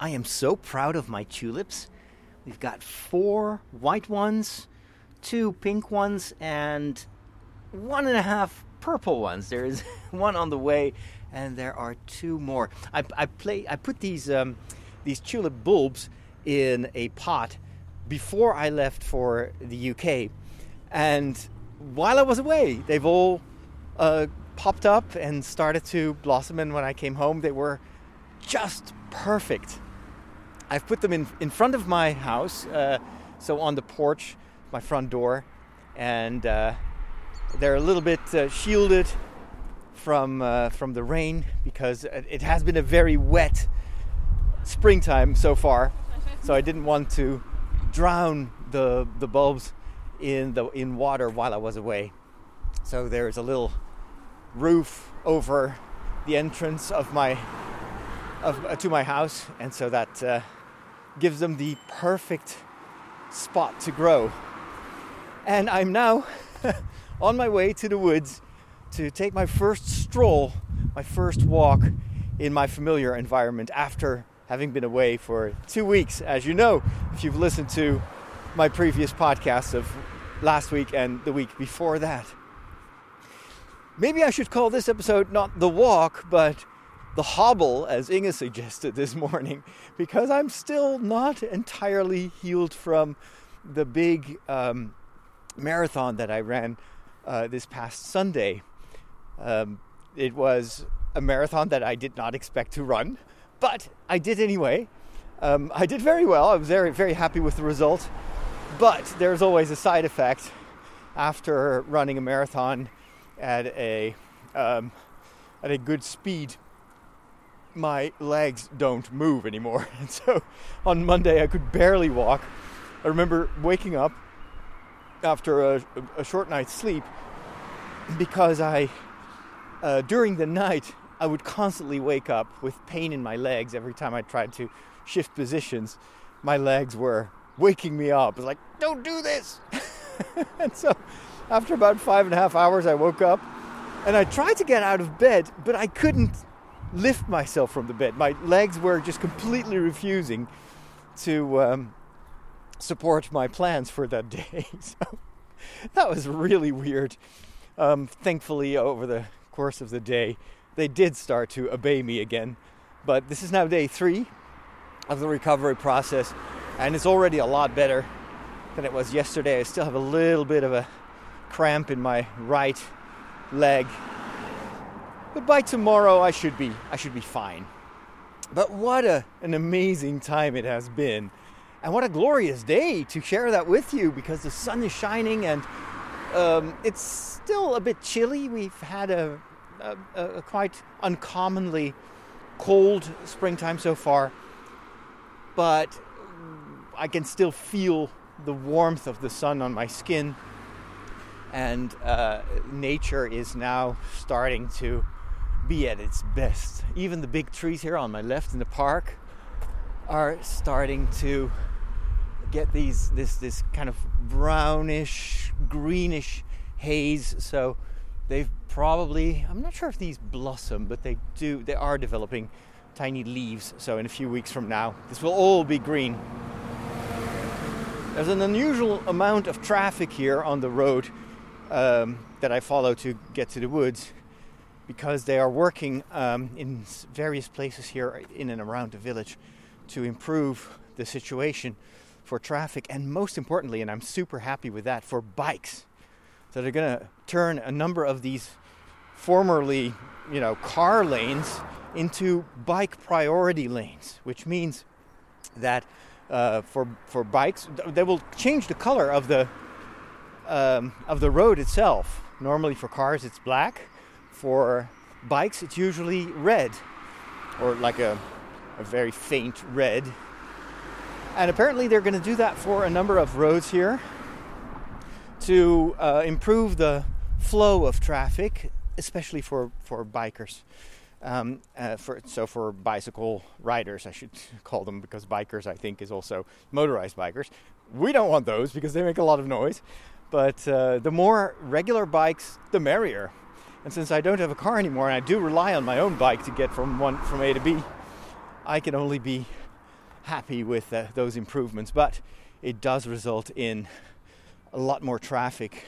I am so proud of my tulips. We've got four white ones, two pink ones, and one and a half purple ones. There is one on the way, and there are two more. I, I play. I put these um, these tulip bulbs in a pot before I left for the UK, and while I was away, they've all uh, popped up and started to blossom. And when I came home, they were just perfect. I've put them in, in front of my house, uh, so on the porch, my front door, and uh, they're a little bit uh, shielded from uh, from the rain because it has been a very wet springtime so far. So I didn't want to drown the the bulbs in the in water while I was away. So there's a little roof over the entrance of my of, uh, to my house, and so that uh, gives them the perfect spot to grow. And I'm now on my way to the woods to take my first stroll, my first walk in my familiar environment after having been away for two weeks. As you know, if you've listened to my previous podcasts of last week and the week before that. Maybe I should call this episode not the walk, but the hobble, as Inge suggested this morning, because I'm still not entirely healed from the big um, marathon that I ran uh, this past Sunday. Um, it was a marathon that I did not expect to run, but I did anyway. Um, I did very well. I was very, very happy with the result. But there's always a side effect after running a marathon at a um, at a good speed my legs don't move anymore. And so on Monday, I could barely walk. I remember waking up after a, a short night's sleep because I, uh, during the night, I would constantly wake up with pain in my legs every time I tried to shift positions. My legs were waking me up. It was like, don't do this. and so after about five and a half hours, I woke up and I tried to get out of bed, but I couldn't lift myself from the bed. My legs were just completely refusing to um, support my plans for that day. so that was really weird. Um, thankfully, over the course of the day, they did start to obey me again. But this is now day three of the recovery process, and it's already a lot better than it was yesterday. I still have a little bit of a cramp in my right leg but by tomorrow, I should be I should be fine. But what a, an amazing time it has been. And what a glorious day to share that with you because the sun is shining and um, it's still a bit chilly. We've had a, a, a quite uncommonly cold springtime so far, but I can still feel the warmth of the sun on my skin. And uh, nature is now starting to be at its best. Even the big trees here on my left in the park are starting to get these this this kind of brownish greenish haze. So they've probably I'm not sure if these blossom but they do they are developing tiny leaves. So in a few weeks from now this will all be green. There's an unusual amount of traffic here on the road um, that I follow to get to the woods because they are working um, in various places here in and around the village to improve the situation for traffic and most importantly and i'm super happy with that for bikes. So they're going to turn a number of these formerly you know car lanes into bike priority lanes which means that uh, for for bikes they will change the color of the um, of the road itself. Normally for cars it's black for bikes, it's usually red or like a, a very faint red. And apparently, they're going to do that for a number of roads here to uh, improve the flow of traffic, especially for, for bikers. Um, uh, for, so for bicycle riders, I should call them because bikers, I think, is also motorized bikers. We don't want those because they make a lot of noise. But uh, the more regular bikes, the merrier. And since I don't have a car anymore and I do rely on my own bike to get from one from A to B, I can only be happy with uh, those improvements, but it does result in a lot more traffic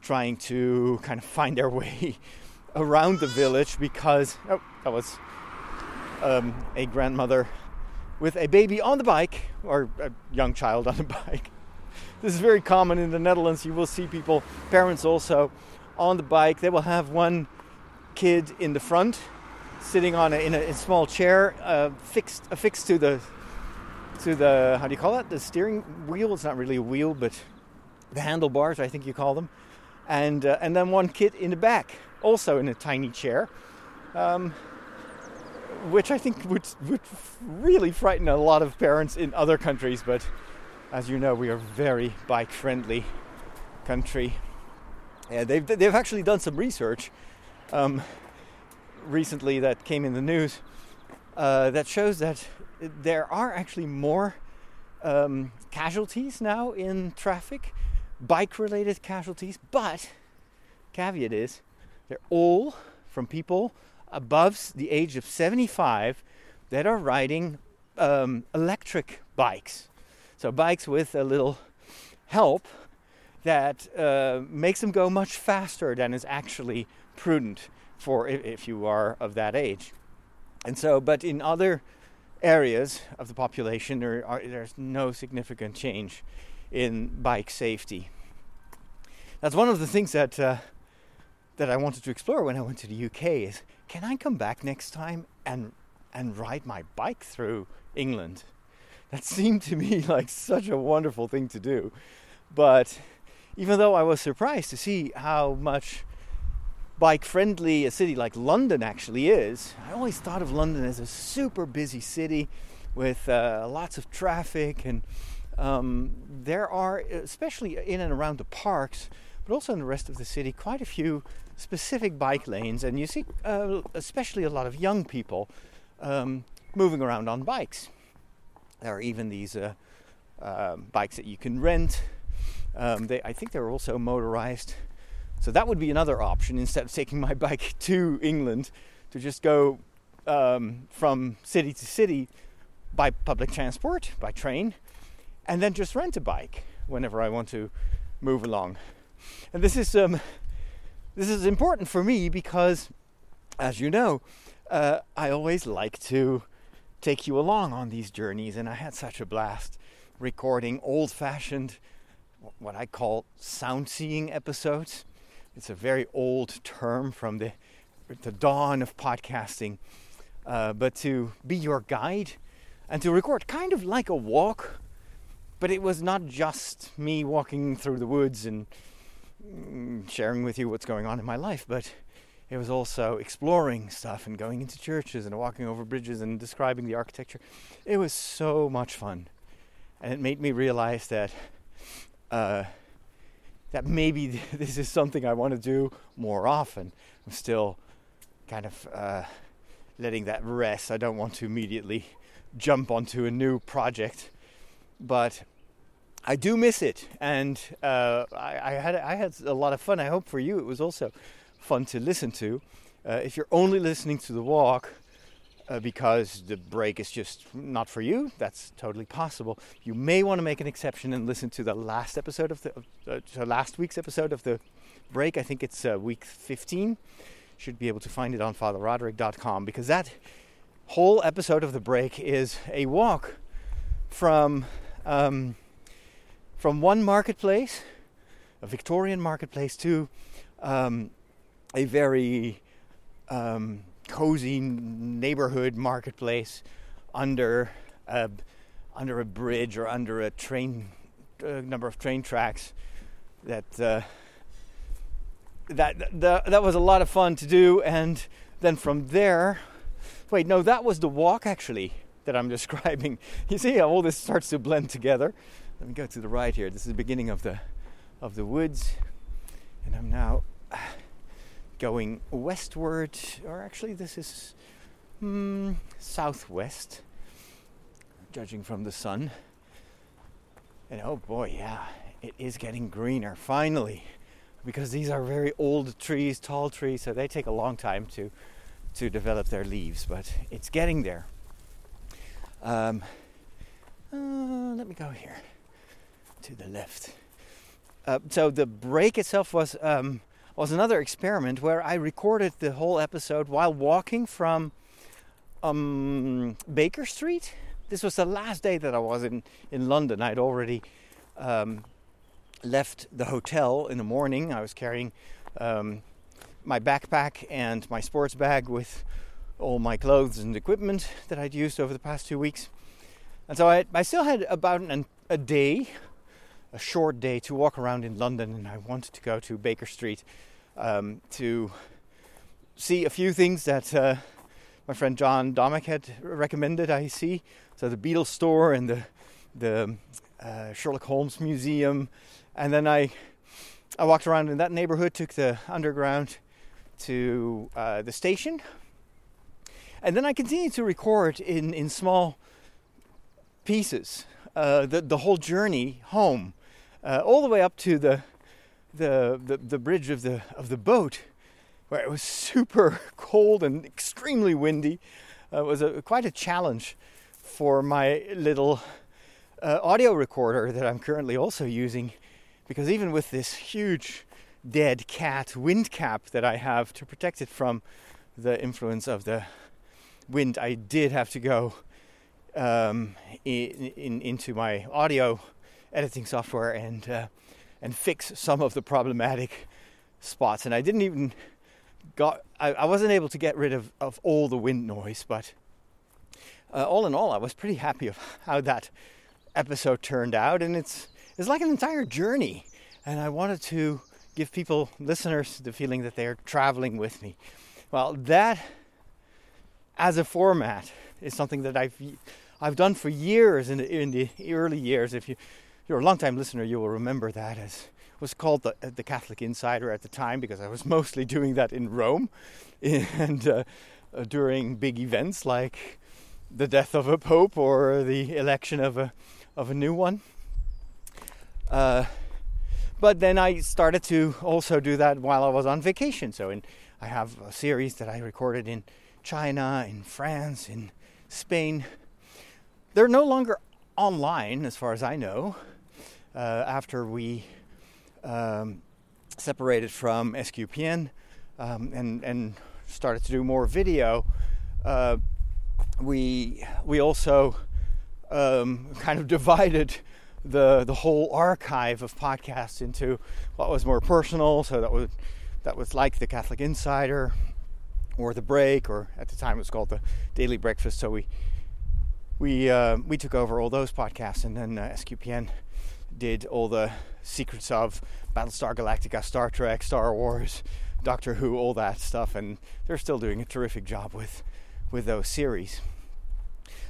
trying to kind of find their way around the village because oh, that was um, a grandmother with a baby on the bike or a young child on a bike. This is very common in the Netherlands. You will see people, parents also, on the bike. They will have one kid in the front, sitting on a, in, a, a small chair, uh, fixed affixed to the to the how do you call it? The steering wheel. It's not really a wheel, but the handlebars, I think you call them. And uh, and then one kid in the back, also in a tiny chair. Um, which I think would would really frighten a lot of parents in other countries. But as you know, we are very bike friendly country. Yeah, they've they've actually done some research um, recently that came in the news uh, that shows that there are actually more um, casualties now in traffic, bike related casualties, but caveat is they're all from people above the age of 75 that are riding um, electric bikes. So, bikes with a little help that uh, makes them go much faster than is actually prudent for if you are of that age. And so, but in other areas of the population, there are, there's no significant change in bike safety. That's one of the things that uh, that I wanted to explore when I went to the UK. Is can I come back next time and and ride my bike through England? That seemed to me like such a wonderful thing to do. But even though I was surprised to see how much bike friendly a city like London actually is. I always thought of London as a super busy city with uh, lots of traffic, and um, there are, especially in and around the parks, but also in the rest of the city, quite a few specific bike lanes, and you see, uh, especially a lot of young people um, moving around on bikes. There are even these uh, uh bikes that you can rent. Um, they, I think they're also motorized. So that would be another option instead of taking my bike to England to just go um, from city to city by public transport, by train, and then just rent a bike whenever I want to move along. And this is um, this is important for me because, as you know, uh, I always like to take you along on these journeys, and I had such a blast recording old-fashioned, what I call sound seeing episodes it's a very old term from the, the dawn of podcasting. Uh, but to be your guide and to record kind of like a walk, but it was not just me walking through the woods and mm, sharing with you what's going on in my life, but it was also exploring stuff and going into churches and walking over bridges and describing the architecture. It was so much fun. And it made me realize that uh, that maybe this is something I want to do more often. I'm still kind of uh, letting that rest. I don't want to immediately jump onto a new project, but I do miss it, and uh, I, I, had I had a lot of fun. I hope for you it was also fun to listen to. Uh, if you're only listening to the walk, uh, because the break is just not for you, that's totally possible. You may want to make an exception and listen to the last episode of the uh, so last week's episode of the break. I think it's uh, week 15. Should be able to find it on fatherroderick.com because that whole episode of the break is a walk from um, from one marketplace, a Victorian marketplace, to um, a very um, cozy neighborhood marketplace under a, under a bridge or under a train uh, number of train tracks that uh, that the, that was a lot of fun to do. And then from there wait no that was the walk actually that I'm describing. You see how all this starts to blend together? Let me go to the right here. This is the beginning of the of the woods. And I'm now going westward, or actually, this is mm, southwest, judging from the sun. And oh boy, yeah, it is getting greener finally, because these are very old trees, tall trees, so they take a long time to to develop their leaves, but it's getting there. Um, Uh, let me go here to the left. Uh, so the break itself was um, was another experiment where I recorded the whole episode while walking from um, Baker Street. This was the last day that I was in in London. I'd already um, left the hotel in the morning. I was carrying um, my backpack and my sports bag with all my clothes and equipment that I'd used over the past two weeks. And so I, I still had about an, a day, a short day to walk around in London, and I wanted to go to Baker Street um, to see a few things that uh, my friend John Domick had recommended I see. So the Beatles store and the the uh, Sherlock Holmes Museum, and then I I walked around in that neighborhood, took the underground to uh, the station, and then I continued to record in in small pieces uh, the the whole journey home, uh, all the way up to the, the the the bridge of the of the boat, where it was super cold and extremely windy. Uh, it was a, quite a challenge for my little uh, audio recorder that I'm currently also using, because even with this huge dead cat wind cap that I have to protect it from the influence of the wind, I did have to go um, in, in, into my audio editing software and uh, and fix some of the problematic spots. And I didn't even got I, I wasn't able to get rid of, of all the wind noise, but uh, all in all, I was pretty happy of how that episode turned out, and it's it's like an entire journey. And I wanted to give people, listeners, the feeling that they're traveling with me. Well, that as a format is something that I've I've done for years in the, in the early years. If you you're a long time listener, you will remember that as was called the, the Catholic Insider at the time because I was mostly doing that in Rome and uh, uh, during big events like the death of a pope or the election of a of a new one. Uh, but then I started to also do that while I was on vacation. So in, I have a series that I recorded in China, in France, in Spain. They're no longer online, as far as I know, uh, after we um, separated from SQPN um, and, and started to do more video. Uh, we we also um, kind of divided the the whole archive of podcasts into what was more personal. So that was that was like the Catholic Insider or the Break, or at the time it was called the Daily Breakfast. So we we uh, we took over all those podcasts, and then uh, SQPN did all the secrets of Battlestar Galactica, Star Trek, Star Wars, Doctor Who, all that stuff, and they're still doing a terrific job with with those series.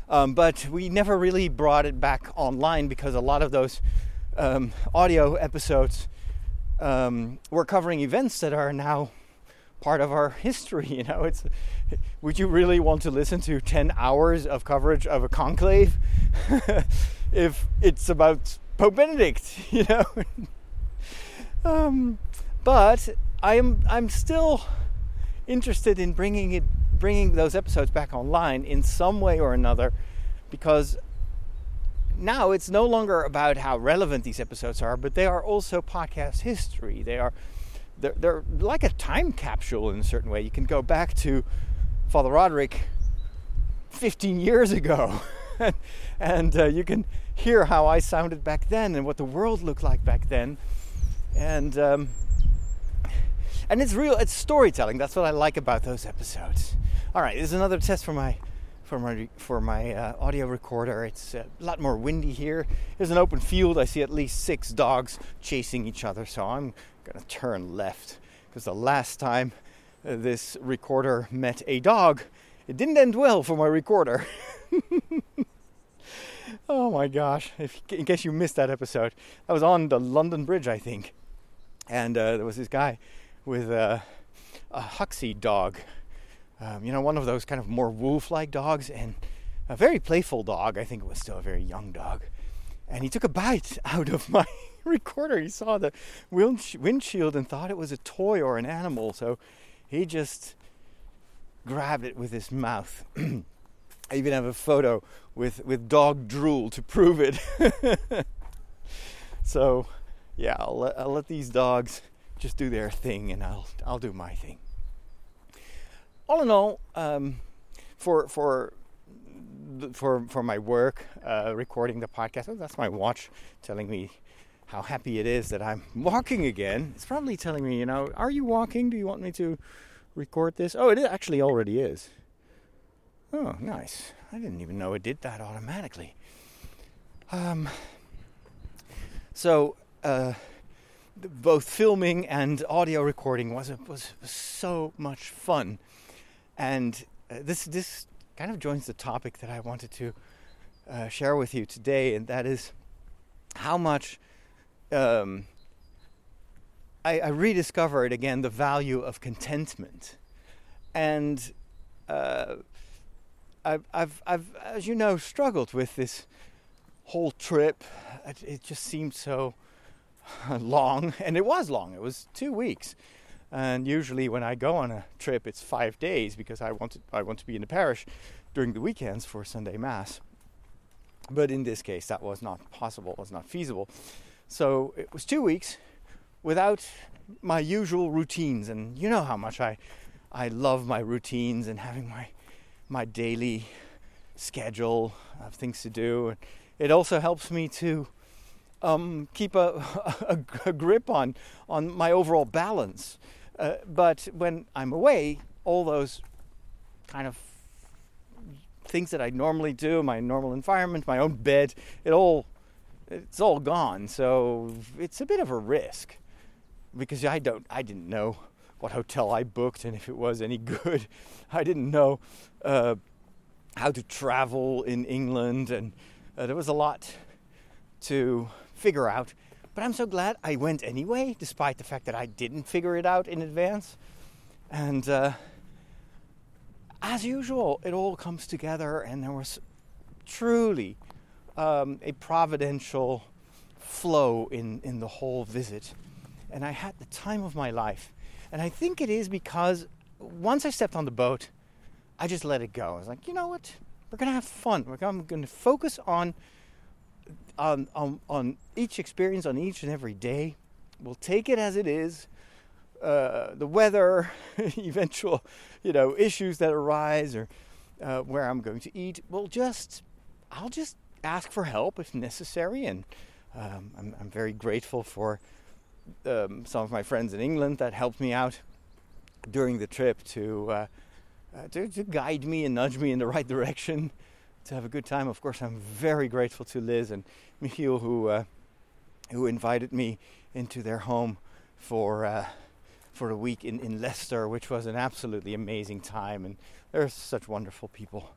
Um, but we never really brought it back online because a lot of those um, audio episodes um, were covering events that are now part of our history. You know, it's would you really want to listen to ten hours of coverage of a conclave if it's about Pope Benedict? You know, um, but I'm I'm still interested in bringing it bringing those episodes back online in some way or another because now it's no longer about how relevant these episodes are, but they are also podcast history. They are they're, they're like a time capsule in a certain way. You can go back to Father Roderick 15 years ago, and uh, you can hear how I sounded back then and what the world looked like back then, and um, and it's real. It's storytelling. That's what I like about those episodes. All right, there's another test for my for my for my uh, audio recorder. It's a lot more windy here. There's an open field. I see at least six dogs chasing each other, so I'm gonna turn left because the last time uh, this recorder met a dog, it didn't end well for my recorder. oh my gosh! If, in case you missed that episode, I was on the London Bridge, I think, and uh, there was this guy with a, a husky dog um, you know, one of those kind of more wolf like dogs, and a very playful dog. I think it was still a very young dog. And he took a bite out of my recorder. He saw the windshield and thought it was a toy or an animal, so he just grabbed it with his mouth. I even have a photo with with dog drool to prove it. so, yeah, I'll let, I'll let these dogs just do their thing, and I'll I'll do my thing. All in all, um, for for for for my work, uh, recording the podcast. Oh, that's my watch telling me how happy it is that I'm walking again. It's probably telling me, you know, are you walking? Do you want me to record this? Oh, it actually already is. Oh, nice. I didn't even know it did that automatically. Um, so, uh, both filming and audio recording was was so much fun, and uh, this this kind of joins the topic that I wanted to uh, share with you today, and that is how much um, I, I, rediscovered again the value of contentment, and uh, I've, I've, I've, as you know, struggled with this whole trip. It, just seemed so long, and it was long. It was two weeks. And usually, when I go on a trip, it's five days because I want to, I want to be in the parish during the weekends for Sunday Mass. But in this case, that was not possible, was not feasible. So it was two weeks without my usual routines. And you know how much I, I love my routines and having my, my daily schedule of things to do. It also helps me to um, keep a, a, a, grip on, on my overall balance. Uh, but when I'm away, all those kind of things that I normally do, my normal environment, my own bed, it all it's all gone. So it's a bit of a risk because I don't, I didn't know what hotel I booked and if it was any good. I didn't know uh, how to travel in England, and uh, there was a lot to figure out. But I'm so glad I went anyway, despite the fact that I didn't figure it out in advance. And uh, as usual, it all comes together, and there was truly um, a providential flow in, in the whole visit. And I had the time of my life. And I think it is because once I stepped on the boat, I just let it go. I was like, you know what? We're to have fun. Going to focus on, on, on, on each experience, on each and every day. We'll take it as it is. Uh, the weather, eventual, you know, issues that arise, or uh, where I'm going to eat. We'll just, I'll just ask for help if necessary. And um, I'm, I'm, very grateful for um, some of my friends in England that helped me out during the trip to, uh, uh, to, to guide me and nudge me in the right direction to have a good time. Of course, I'm very grateful to Liz and Michiel who uh, who invited me into their home for uh, for a week in, in Leicester, which was an absolutely amazing time. And they're such wonderful people,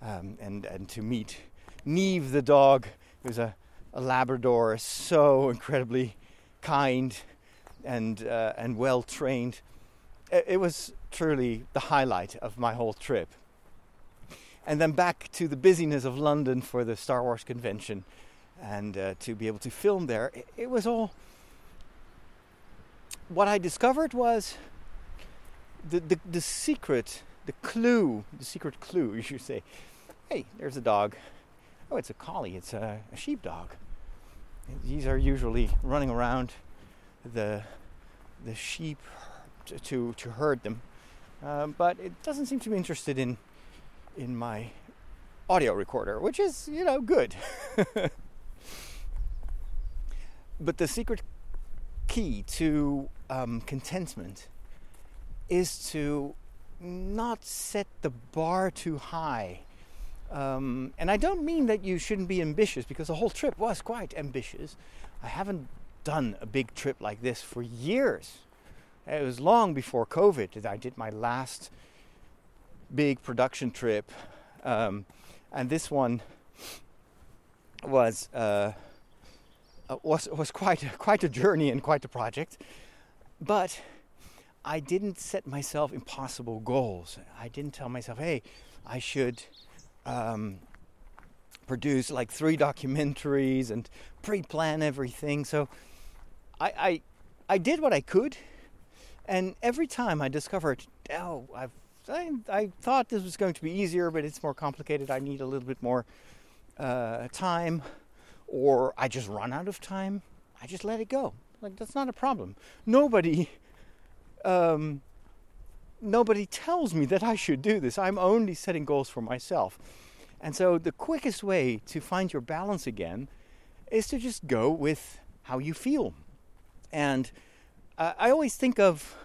um, and and to meet Neve the dog, who's a, a Labrador, is so incredibly kind and uh, and well trained. It, was truly the highlight of my whole trip. And then back to the busyness of London for the Star Wars convention, and uh, to be able to film there, it, it was all. What I discovered was the, the the secret, the clue, the secret clue, you should say. Hey, there's a dog oh, it's a collie, it's a, a sheepdog. These are usually running around the the sheep to to, herd them, um, but it doesn't seem to be interested in in my audio recorder, which is you know good. but the secret key to um, contentment is to not set the bar too high um, and I don't mean that you shouldn't be ambitious because the whole trip was quite ambitious. I haven't done a big trip like this for years. It was long before COVID that I did my last big production trip, um, and this one was uh, uh was was quite quite a journey and quite a project. But I didn't set myself impossible goals. I didn't tell myself, "Hey, I should." Um, produce like three documentaries and pre-plan everything. So I, I I did what I could, and every time I discovered, oh, I've I, I thought this was going to be easier, but it's more complicated. I need a little bit more uh, time, or I just run out of time. I just let it go. Like that's not a problem. Nobody, um, nobody tells me that I should do this. I'm only setting goals for myself. And so the quickest way to find your balance again is to just go with how you feel. And uh, I always think of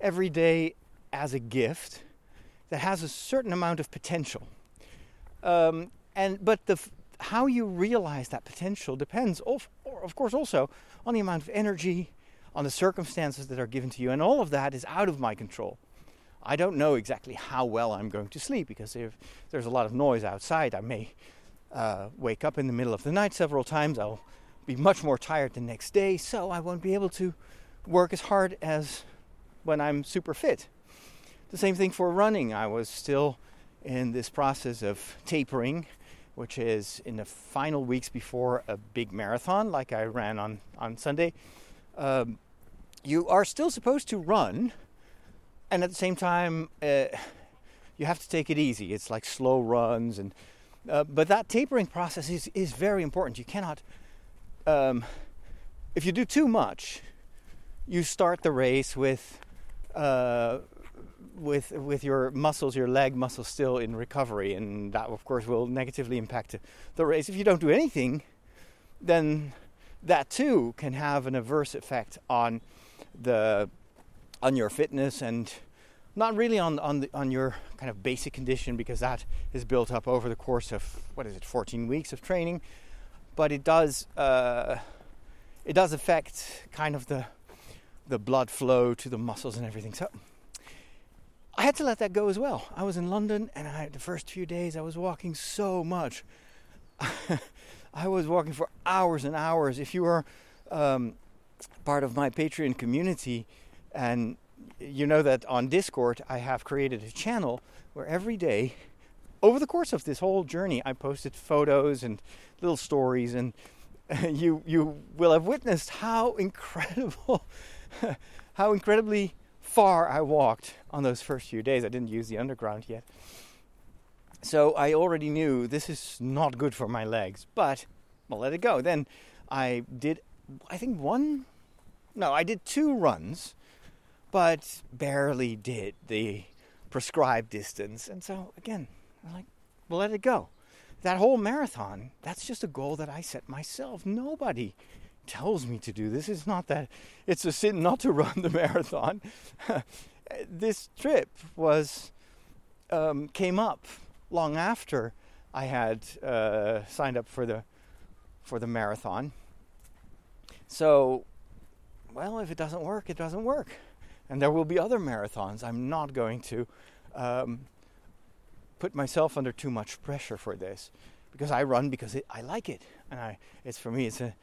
every day as a gift that has a certain amount of potential. Um, and but the how you realize that potential depends, of, of course, also on the amount of energy, on the circumstances that are given to you, and all of that is out of my control. I don't know exactly how well I'm going to sleep because if there's a lot of noise outside, I may uh, wake up in the middle of the night several times. I'll be much more tired the next day, so I won't be able to work as hard as when I'm super fit. The same thing for running. I was still in this process of tapering, which is in the final weeks before a big marathon, like I ran on, on Sunday. Um, you are still supposed to run and at the same time, uh, you have to take it easy. It's like slow runs, and uh, but that tapering process is is very important. You cannot, um, if you do too much, you start the race with. Uh, with with your muscles, your leg muscles still in recovery, and that of course will negatively impact the race. If you don't do anything, then that too can have an adverse effect on the on your fitness and not really on on the, on your kind of basic condition because that is built up over the course of what is it 14 weeks of training but it does uh, it does affect kind of the the blood flow to the muscles and everything so I had to let that go as well. I was in London and I the first few days I was walking so much. I was walking for hours and hours. If you were um, part of my Patreon community, and you know that on Discord, I have created a channel where every day, over the course of this whole journey, I posted photos and little stories, and you you will have witnessed how incredible, how incredibly far I walked on those first few days. I didn't use the underground yet, so I already knew this is not good for my legs. But well, let it go. Then I did, I think one, no, I did two runs but barely did the prescribed distance. And so again, I'm like, well, let it go. That whole marathon, that's just a goal that I set myself. Nobody tells me to do this. It's not that it's a sin not to run the marathon. this trip was um, came up long after I had uh, signed up for the for the marathon. So, well, if it doesn't work, it doesn't work and there will be other marathons. I'm not going to um, put myself under too much pressure for this because I run because it, I like it, and I it's for me it's a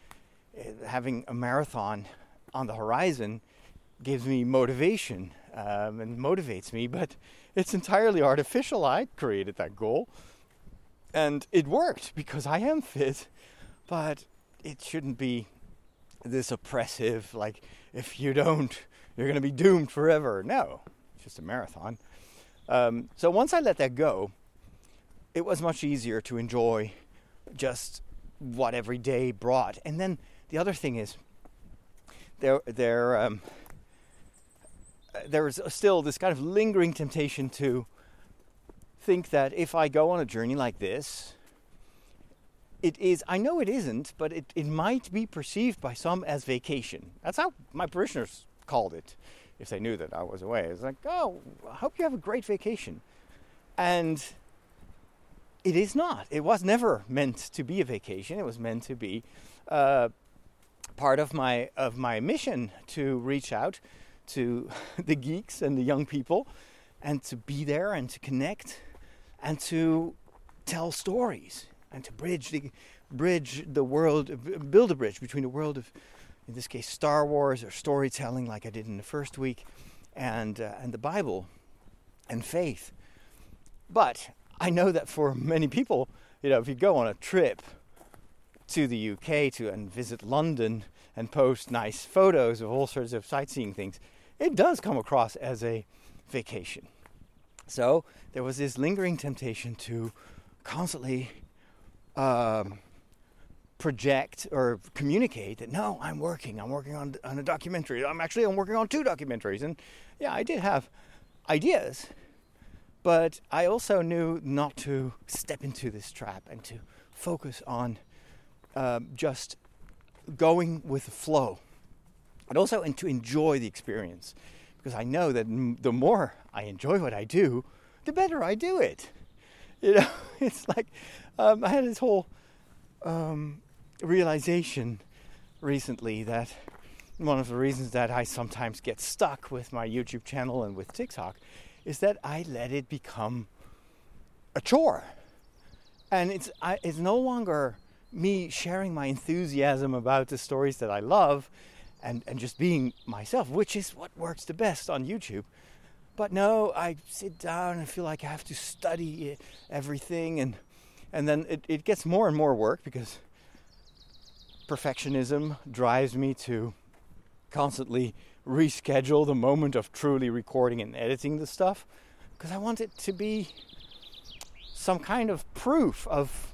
it, having a marathon on the horizon gives me motivation um, and motivates me, but it's entirely artificial. I created that goal, and it worked because I am fit, but it shouldn't be this oppressive. Like if you don't you're going to be doomed forever. No, it's just a marathon. Um, so once I let that go, it was much easier to enjoy just what every day brought. And then the other thing is, there, there, um, there is still this kind of lingering temptation to think that if I go on a journey like this, it is, I know it isn't, but it, it might be perceived by some as vacation. That's how my parishioners called it if they knew that I was away. It's like, oh, I hope you have a great vacation. And it is not. It was never meant to be a vacation. It was meant to be uh, part of my of my mission to reach out to the geeks and the young people, and to be there and to connect, and to tell stories and to bridge the bridge the world, build a bridge between the world of in this case, Star Wars or storytelling, like I did in the first week, and uh, and the Bible, and faith. But I know that for many people, you know, if you go on a trip to the UK to and visit London and post nice photos of all sorts of sightseeing things, it does come across as a vacation. So there was this lingering temptation to constantly um, project or communicate that no, I'm working. I'm working on on a documentary. I'm actually I'm working on two documentaries, and yeah, I did have ideas, but I also knew not to step into this trap and to focus on uh, just going with the flow, and also and to enjoy the experience, because I know that m- the more I enjoy what I do, the better I do it. You know, it's like um, I had this whole um, realization recently that one of the reasons that I sometimes get stuck with my YouTube channel and with TikTok is that I let it become a chore. And it's I, it's no longer me sharing my enthusiasm about the stories that I love and, and just being myself, which is what works the best on YouTube. But no, I sit down and feel like I have to study everything and and then it, it gets more and more work because perfectionism drives me to constantly reschedule the moment of truly recording and editing the stuff because I want it to be some kind of proof of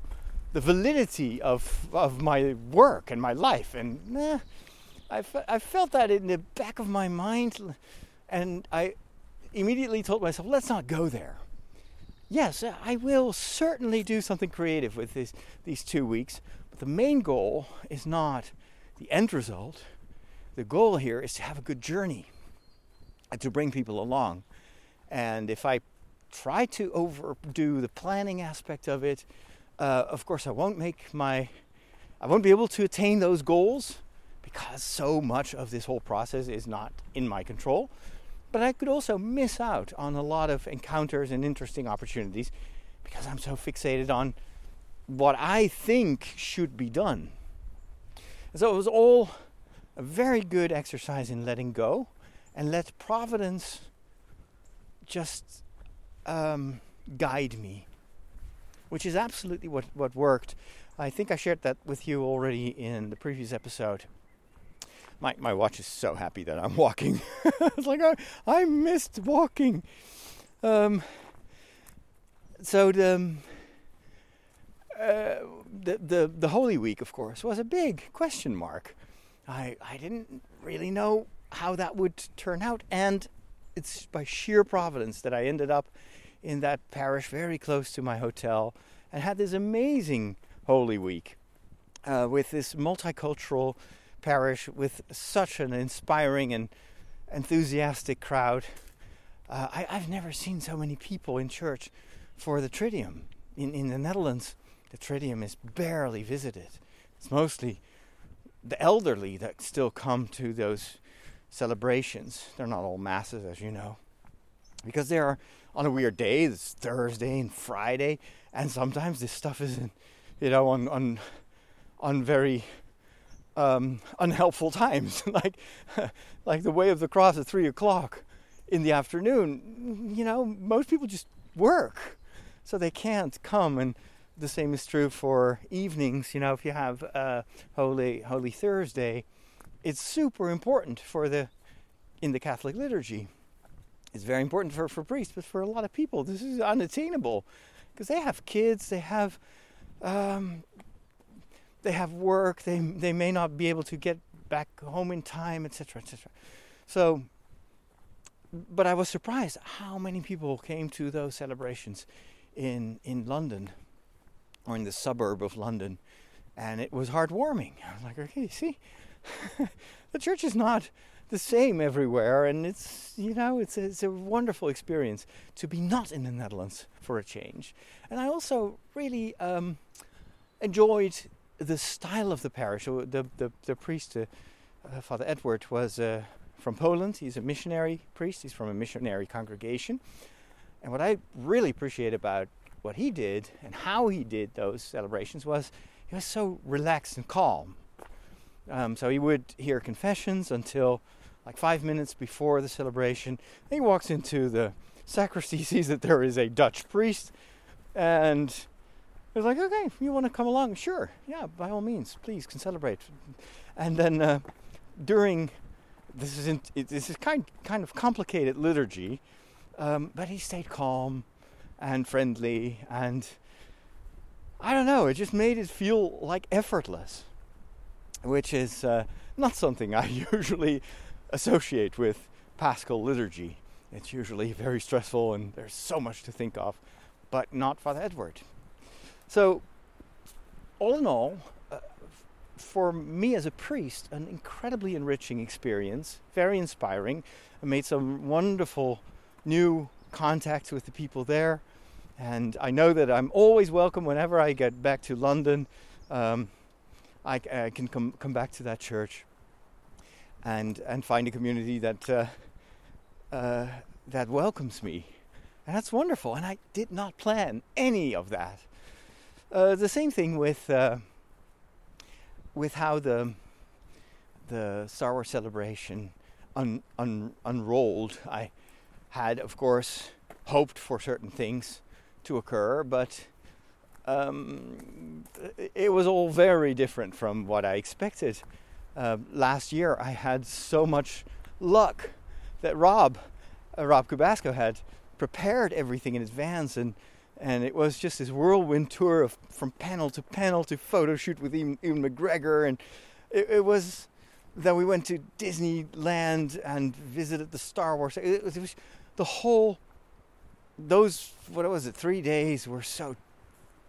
the validity of, of my work and my life. And eh, I, I felt that in the back of my mind, and I immediately told myself, let's not go there. Yes, I will certainly do something creative with this, these two weeks, but the main goal is not the end result the goal here is to have a good journey and to bring people along. And if I try to overdo the planning aspect of it, uh, of course, I won't make my, I won't be able to attain those goals because so much of this whole process is not in my control. But I could also miss out on a lot of encounters and interesting opportunities because I'm so fixated on what I think should be done. so it was all a very good exercise in letting go and let providence just um, guide me, which is absolutely what, what worked. I think I shared that with you already in the previous episode. My, my watch is so happy that I'm walking. it's like I, I missed walking. Um, so the, um, the the the Holy Week, of course, was a big question mark. I, I didn't really know how that would turn out. And it's by sheer providence that I ended up in that parish very close to my hotel and had this amazing Holy Week uh, with this multicultural parish with such an inspiring and enthusiastic crowd. Uh, I, have never seen so many people in church for the Triduum. In, in the Netherlands, the Triduum is barely visited. It's mostly the elderly that still come to those celebrations. They're not all masses, as you know, because they are on a weird day. It's Thursday and Friday, and sometimes this stuff isn't, you know, on on on very um, unhelpful times, like like the way of the cross at three o'clock in the afternoon. You know, most people just work, so they can't come and the same is true for evenings. You know, if you have uh, Holy Holy Thursday, it's super important for the in the Catholic liturgy. It's very important for, for priests, but for a lot of people, this is unattainable because they have kids, they have um, they have work, they they may not be able to get back home in time, etc., etc. So, but I was surprised how many people came to those celebrations in in London or in the suburb of London, and it was heartwarming. I was like, okay, see, the church is not the same everywhere, and it's you know it's a, it's a wonderful experience to be not in the Netherlands for a change. And I also really um, enjoyed the style of the parish. The the the priest, uh, uh, Father Edward, was uh, from Poland. He's a missionary priest. He's from a missionary congregation. And what I really appreciate about what he did and how he did those celebrations was he was so relaxed and calm. Um, so he would hear confessions until like five minutes before the celebration. He walks into the sacristy, sees that there is a Dutch priest, and he's like, "Okay, you want to come along? Sure, yeah, by all means, please can celebrate." And then uh, during this is in, this is kind kind of complicated liturgy Um, but he stayed calm and friendly, and I don't know, it just made it feel like effortless, which is uh, not something I usually associate with Paschal liturgy. It's usually very stressful and there's so much to think of, but not Father Edward. So, all in all, uh, for me as a priest, an incredibly enriching experience, very inspiring. I made some wonderful new contacts with the people there, and I know that I'm always welcome whenever I get back to London. Um, I, I, can come come back to that church and and find a community that uh, uh, that welcomes me, and that's wonderful. And I did not plan any of that. Uh, the same thing with uh, with how the the Star Wars celebration un, un, unrolled. I had, of course, hoped for certain things to occur, but um, it was all very different from what I expected. Uh, last year, I had so much luck that Rob, uh, Rob Kubasco, had prepared everything in advance, and and it was just this whirlwind tour of from panel to panel to photo shoot with Ewan McGregor, and it, it, was. Then we went to Disneyland and visited the Star Wars. It was, it was the whole. Those what was it? Three days were so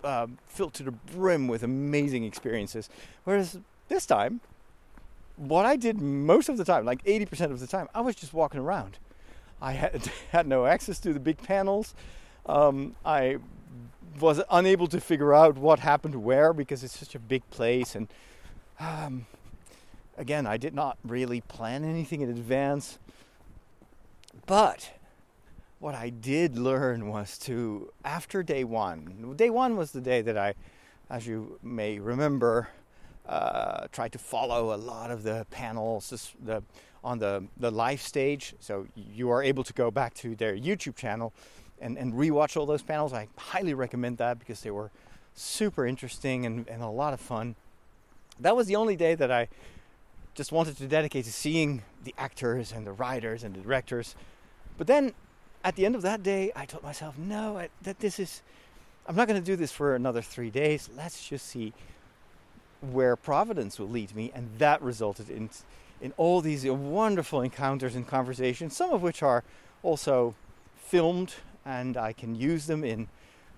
uh, filled to the brim with amazing experiences. Whereas this time, what I did most of the time, like 80% of the time, I was just walking around. I had, had no access to the big panels. Um, I was unable to figure out what happened where because it's such a big place. And um, again, I did not really plan anything in advance. But what I did learn was to, after day one, day one was the day that I, as you may remember, uh, tried to follow a lot of the panels the, on the, the live stage. So you are able to go back to their YouTube channel and, and rewatch all those panels. I highly recommend that because they were super interesting and, and a lot of fun. That was the only day that I just wanted to dedicate to seeing the actors and the writers and the directors. But then at the end of that day, I told myself, no, I, that this is, I'm not going to do this for another three days. Let's just see where Providence will lead me. And that resulted in, in all these wonderful encounters and conversations, some of which are also filmed and I can use them in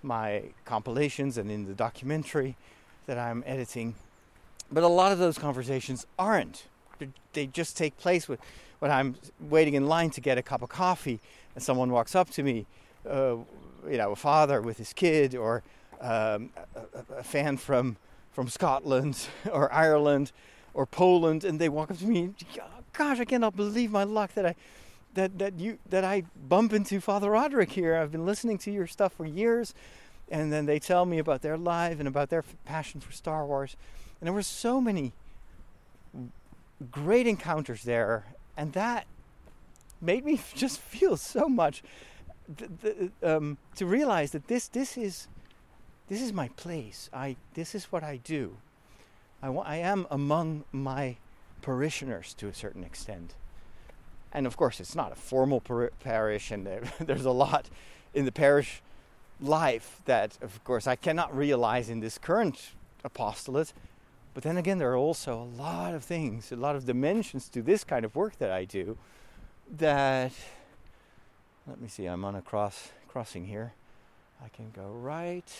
my compilations and in the documentary that I'm editing. But a lot of those conversations aren't. They just take place with, when I'm waiting in line to get a cup of coffee and someone walks up to me, uh, you know, a father with his kid or um, a, a, fan from from Scotland or Ireland or Poland, and they walk up to me. Gosh, I cannot believe my luck that I that that you that I bump into Father Roderick here. I've been listening to your stuff for years, and then they tell me about their life and about their passion for Star Wars, and there were so many great encounters there, and that made me just feel so much um, to realize that this this is this is my place. I this is what I do. I, I am among my parishioners to a certain extent and of course it's not a formal par- parish and there's a lot in the parish life that of course I cannot realize in this current apostolate but then again there are also a lot of things a lot of dimensions to this kind of work that I do that let me see I'm on a cross crossing here I can go right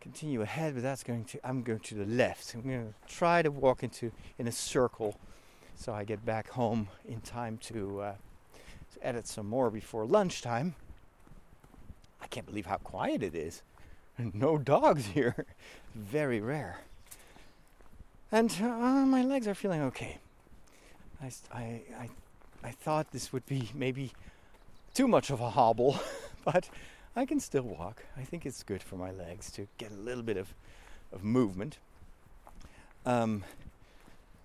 continue ahead but that's going to I'm going to the left I'm going to try to walk into in a circle so I get back home in time to, uh, to edit some more before lunchtime. I can't believe how quiet it is. No dogs here. Very rare. And uh, my legs are feeling okay. I, I, I, thought this would be maybe too much of a hobble, but I can still walk. I think it's good for my legs to get a little bit of, of movement. Um,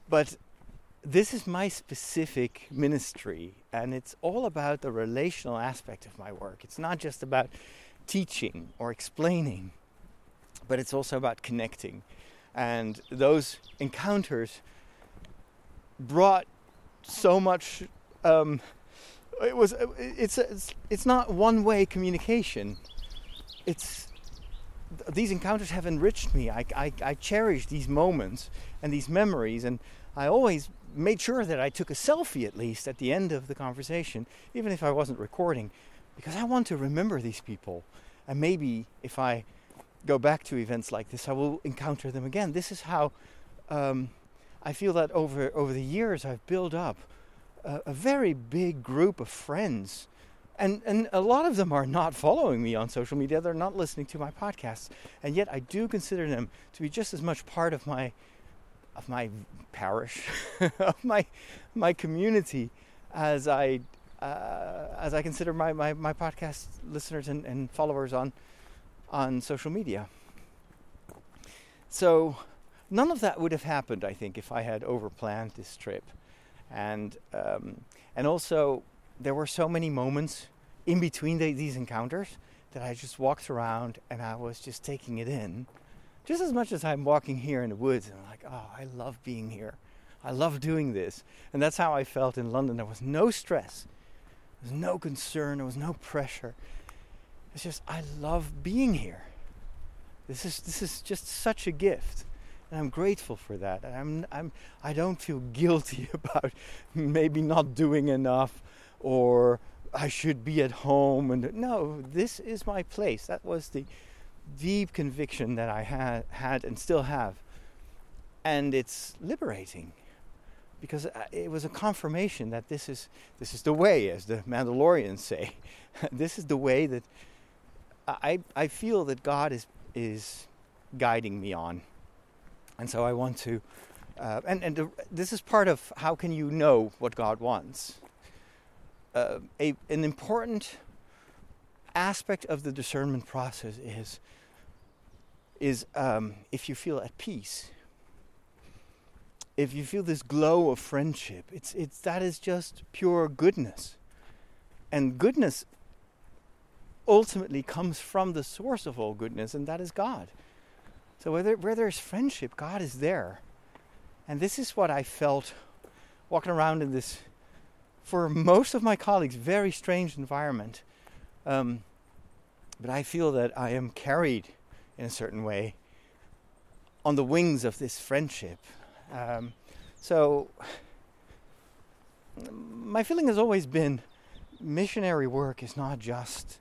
but this is my specific ministry, and it's all about the relational aspect of my work. It's not just about teaching or explaining, but it's also about connecting. And those encounters brought so much um, it was it's it's, it's not one way communication. It's these encounters have enriched me. I, I, I cherish these moments and these memories, and I always made sure that I took a selfie at least at the end of the conversation, even if I wasn't recording, because I want to remember these people. And maybe if I go back to events like this, I will encounter them again. This is how um, I feel that over over the years I've built up a, a very big group of friends. And and a lot of them are not following me on social media. They're not listening to my podcasts. And yet i do consider them to be just as much part of my of my parish of my my community as i uh, as i consider my, my, my podcast listeners and, and followers on on social media. So none of that would have happened i think if i had overplanned this trip and um, and also there were so many moments in between the, these encounters that I just walked around and I was just taking it in, just as much as I'm walking here in the woods and I'm like, oh, I love being here. I love doing this. And that's how I felt in London. There was no stress, there was no concern, there was no pressure. It's just, I love being here. This is, this is just such a gift. And I'm grateful for that. I'm, I'm, I don't feel guilty about maybe not doing enough or I should be at home. And no, this is my place. That was the deep conviction that I had, had and still have. And it's liberating because it was a confirmation that this is this is the way, as the Mandalorians say. this is the way that I I feel that God is is guiding me on, and so I want to. Uh, and and the, this is part of how can you know what God wants uh, a, an important aspect of the discernment process is is um, if you feel at peace, if you feel this glow of friendship, it's it's that is just pure goodness, and goodness ultimately comes from the source of all goodness, and that is God. So where, there, where there's friendship, God is there, and this is what I felt walking around in this for most of my colleagues, very strange environment. Um, but I feel that I am carried in a certain way on the wings of this friendship. Um, so, my feeling has always been missionary work is not just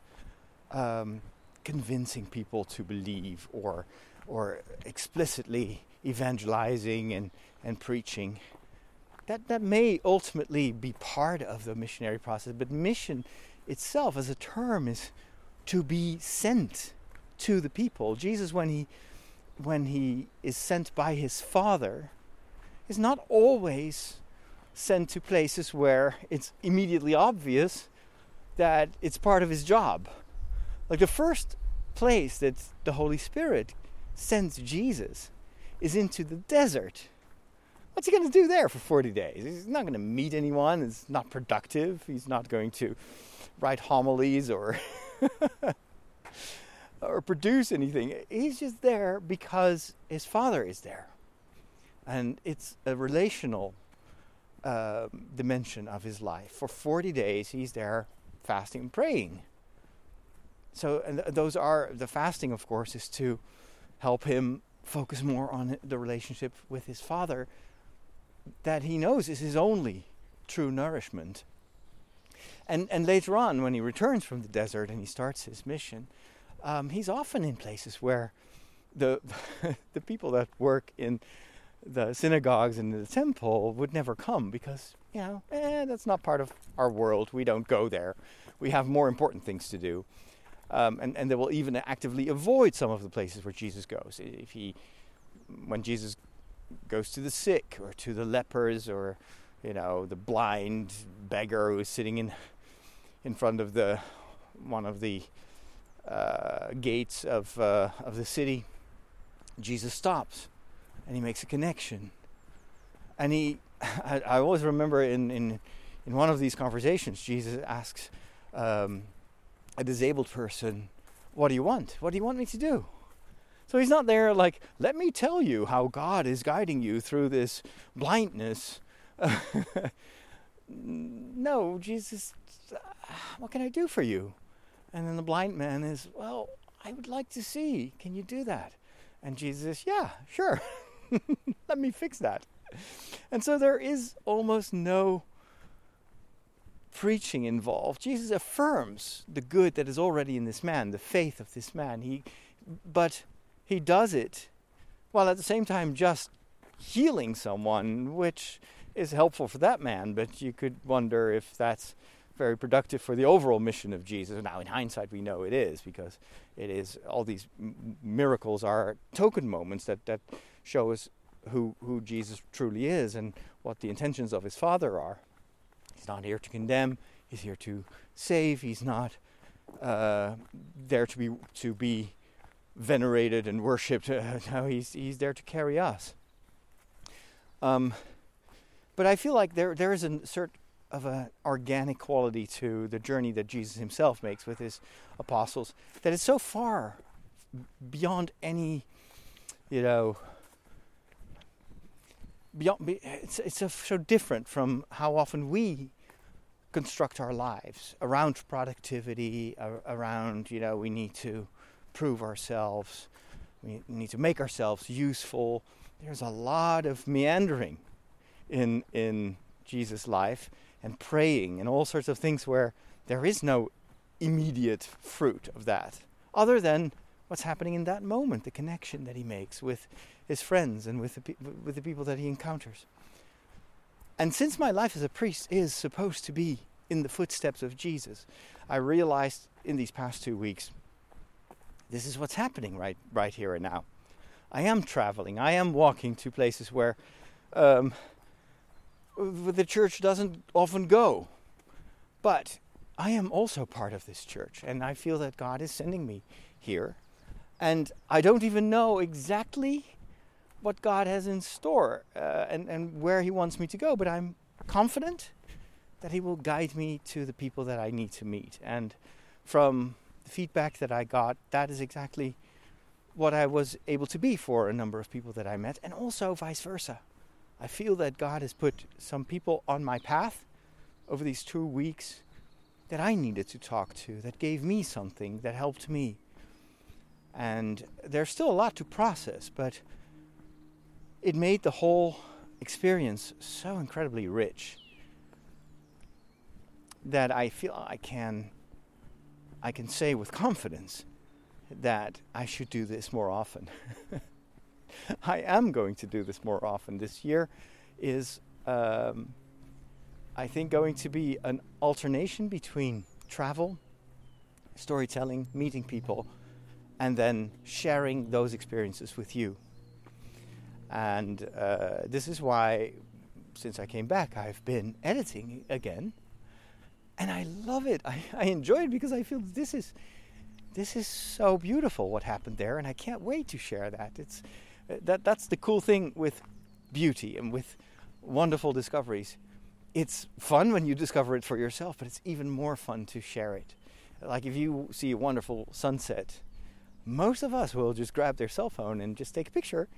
um, convincing people to believe or or explicitly evangelizing and, and preaching that, that may ultimately be part of the missionary process, but mission itself as a term is to be sent to the people. Jesus, when he when he is sent by his Father, is not always sent to places where it's immediately obvious that it's part of his job. Like the first place that the Holy Spirit sends Jesus is into the desert what's he going to do there for 40 days? He's not going to meet anyone. It's not productive. He's not going to write homilies or or produce anything. He's just there because his father is there, and it's a relational uh, dimension of his life. For 40 days, he's there fasting and praying. So, and those are the fasting, of course, is to help him focus more on the relationship with his father that he knows is his only true nourishment. And, and later on, when he returns from the desert and he starts his mission, um, he's often in places where the, the people that work in the synagogues and the temple would never come because, you know, eh, that's not part of our world. We don't go there. We have more important things to do. Um, and, and they will even actively avoid some of the places where Jesus goes. If he, when Jesus goes to the sick or to the lepers or you know the blind beggar who's sitting in in front of the one of the uh, gates of uh, of the city. Jesus stops and he makes a connection. And he, I, I always remember in, in in one of these conversations, Jesus asks um, a disabled person, "What do you want? What do you want me to do?" So he's not there like, let me tell you how God is guiding you through this blindness. no, Jesus uh, what can I do for you? And then the blind man is, well, I would like to see. Can you do that? And Jesus yeah, sure. Let me fix that. And so there is almost no preaching involved. Jesus affirms the good that is already in this man, the faith of this man. He, but he does it while at the same time just healing someone, which is helpful for that man. But you could wonder if that's very productive for the overall mission of Jesus. Now, in hindsight, we know it is because it is all these miracles are token moments that that show us who who Jesus truly is and what the intentions of his Father are. He's not here to condemn. He's here to save. He's not uh, there to be to be venerated and worshipped. Uh, no, he's he's there to carry us. Um, but I feel like there there is a sort of an organic quality to the journey that Jesus himself makes with his apostles that is so far beyond any, you know, beyond. It's it's so different from how often we construct our lives around productivity, around you know we need to prove ourselves, we need to make ourselves useful. There's a lot of meandering in in Jesus' life and praying and all sorts of things where there is no immediate fruit of that, other than what's happening in that moment, the connection that he makes with his friends and with the, with the people that he encounters. And since my life as a priest is supposed to be in the footsteps of Jesus, I realized in these past two weeks this is what's happening right, right here and now. I am traveling, I am walking to places where um, the church doesn't often go. But I am also part of this church, and I feel that God is sending me here. And I don't even know exactly what God has in store uh, and, and where He wants me to go, but I'm confident that He will guide me to the people that I need to meet. And from the feedback that I got, that is exactly what I was able to be for a number of people that I met, and also vice versa. I feel that God has put some people on my path over these two weeks that I needed to talk to, that gave me something, that helped me. And there's still a lot to process, but it made the whole experience so incredibly rich that I feel I can I can say with confidence that I should do this more often. I am going to do this more often. This year is, um, I think, going to be an alternation between travel, storytelling, meeting people, and then sharing those experiences with you. And uh, this is why, since I came back, I've been editing again. And I love it. I, I enjoy it because I feel this is this is so beautiful what happened there, and I can't wait to share that. It's that that's the cool thing with beauty and with wonderful discoveries. It's fun when you discover it for yourself, but it's even more fun to share it. Like if you see a wonderful sunset, most of us will just grab their cell phone and just take a picture,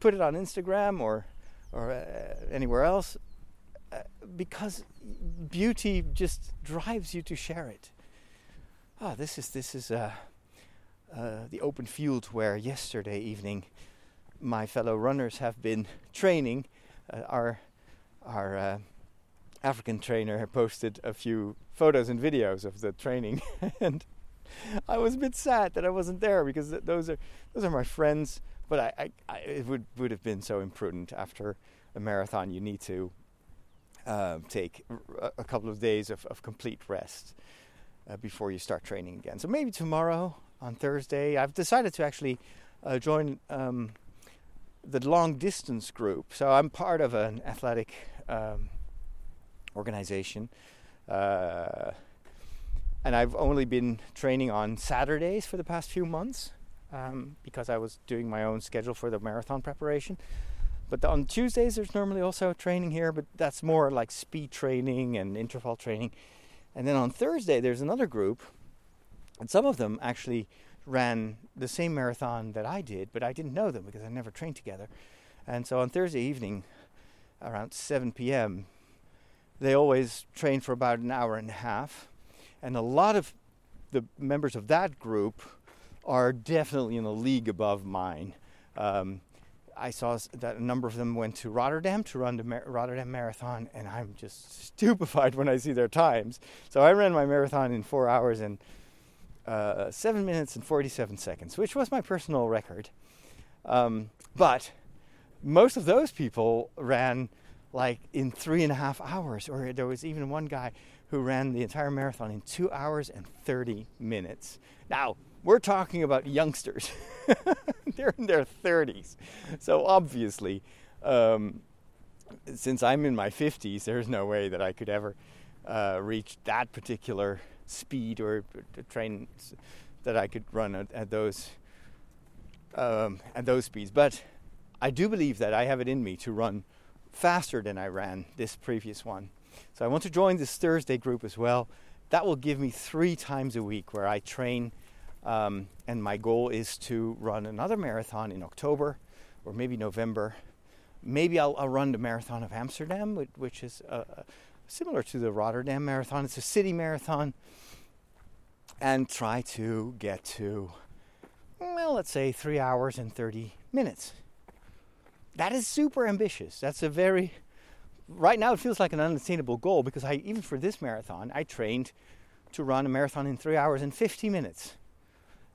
put it on Instagram or or uh, anywhere else, uh, because beauty just drives you to share it. Ah, oh, this is this is uh, uh, the open field where yesterday evening my fellow runners have been training. Uh, our our uh, African trainer posted a few photos and videos of the training, and I was a bit sad that I wasn't there because th- those are those are my friends. But I, I, I, it would would have been so imprudent after a marathon. You need to uh, take a, couple of days of, of complete rest uh, before you start training again. So maybe tomorrow on Thursday, I've decided to actually uh, join. Um, the long distance group. So I'm part of an athletic um, organization. And I've only been training on Saturdays for the past few months um, because I was doing my own schedule for the marathon preparation. But on Tuesdays, there's normally also training here, but that's more like speed training and interval training. And then on Thursday, there's another group, and some of them actually ran the same marathon that I did, but I didn't know them because I never trained together. And so on Thursday evening, around 7 p.m., they always train for about an hour and a half. And a lot of the members of that group are definitely in a league above mine. Um, I saw that a number of them went to Rotterdam to run the Mar- Rotterdam Marathon, and I'm just stupefied when I see their times. So I ran my marathon in four hours and uh, seven minutes and 47 seconds, which was my personal record. Um, but most of those people ran like in three and a half hours, or there was even one guy who ran the entire marathon in two hours and 30 minutes. Now, we're talking about youngsters. They're in their 30s. So obviously, um, since I'm in my 50s, there's no way that I could ever uh, reach that particular speed or train that I could run at, at those um, at those speeds. But I do believe that I have it in me to run faster than I ran this previous one. So I want to join this Thursday group as well. That will give me three times a week where I train um, and my goal is to run another marathon in October or maybe November. Maybe I'll, I'll run the Marathon of Amsterdam, which, which is uh, uh, similar to the Rotterdam Marathon. It's a city marathon. And try to get to, well, let's say three hours and 30 minutes. That is super ambitious. That's a very, right now it feels like an unattainable goal because I, even for this marathon, I trained to run a marathon in three hours and 50 minutes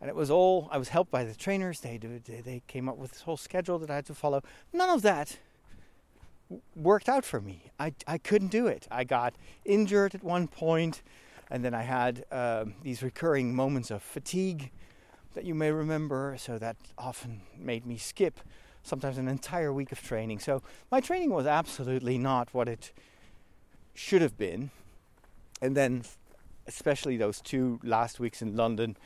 and it was all I was helped by the trainers. They they came up with this whole schedule that I had to follow. None of that worked out for me. I I couldn't do it. I got injured at one point, and then I had um, these recurring moments of fatigue that you may remember. So that often made me skip sometimes an entire week of training. So my training was absolutely not what it should have been. And then, especially those two last weeks in London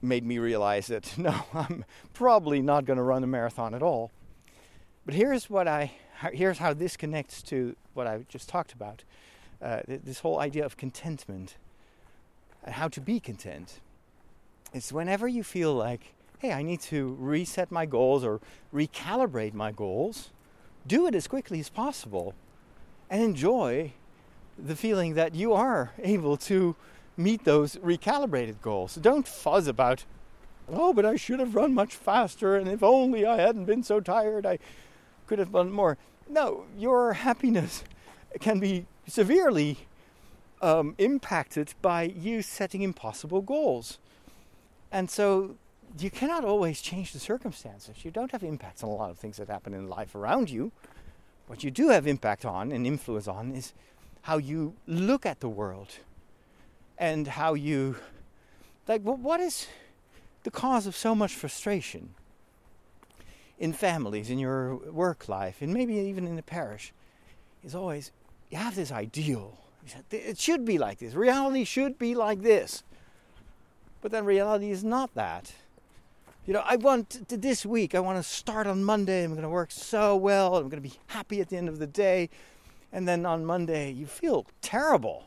made me realize that no, I'm probably not going to run a marathon at all. But here's what I here's how this connects to what I just talked about. Uh, this whole idea of contentment and how to be content. It's whenever you feel like, hey, I need to reset my goals or recalibrate my goals, do it as quickly as possible and enjoy the feeling that you are able to meet those recalibrated goals. Don't fuzz about, oh, but I should have run much faster, and if only I hadn't been so tired, I could have done more. No, your happiness can be severely um, impacted by you setting impossible goals. And so you cannot always change the circumstances. You don't have impacts on a lot of things that happen in life around you. What you do have impact on and influence on is how you look at the world and how you like well, what is the cause of so much frustration in families in your work life and maybe even in the parish is always you have this ideal it should be like this reality should be like this but then reality is not that you know i want to, this week i want to start on monday i'm going to work so well i'm going to be happy at the end of the day and then on monday you feel terrible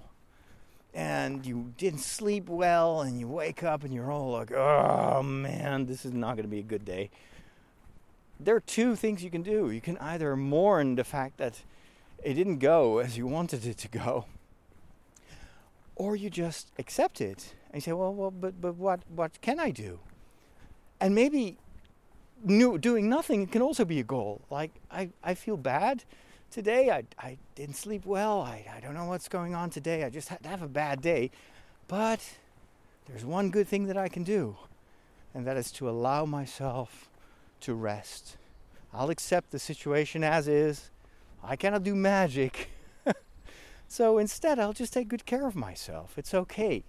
and you didn't sleep well and you wake up and you're all like, oh man, this is not going to be a good day. There are two things you can do. You can either mourn the fact that it didn't go as you wanted it to go, or you just accept it and you say, well, well, but but what what can I do? And maybe new, doing nothing can also be a goal. Like I I feel bad today I, I didn't sleep well. I, I don't know what's going on today. I just had to have a bad day. But there's one good thing that I can do, and that is to allow myself to rest. I'll accept the situation as is. I cannot do magic. so instead, I'll just take good care of myself. It's okay.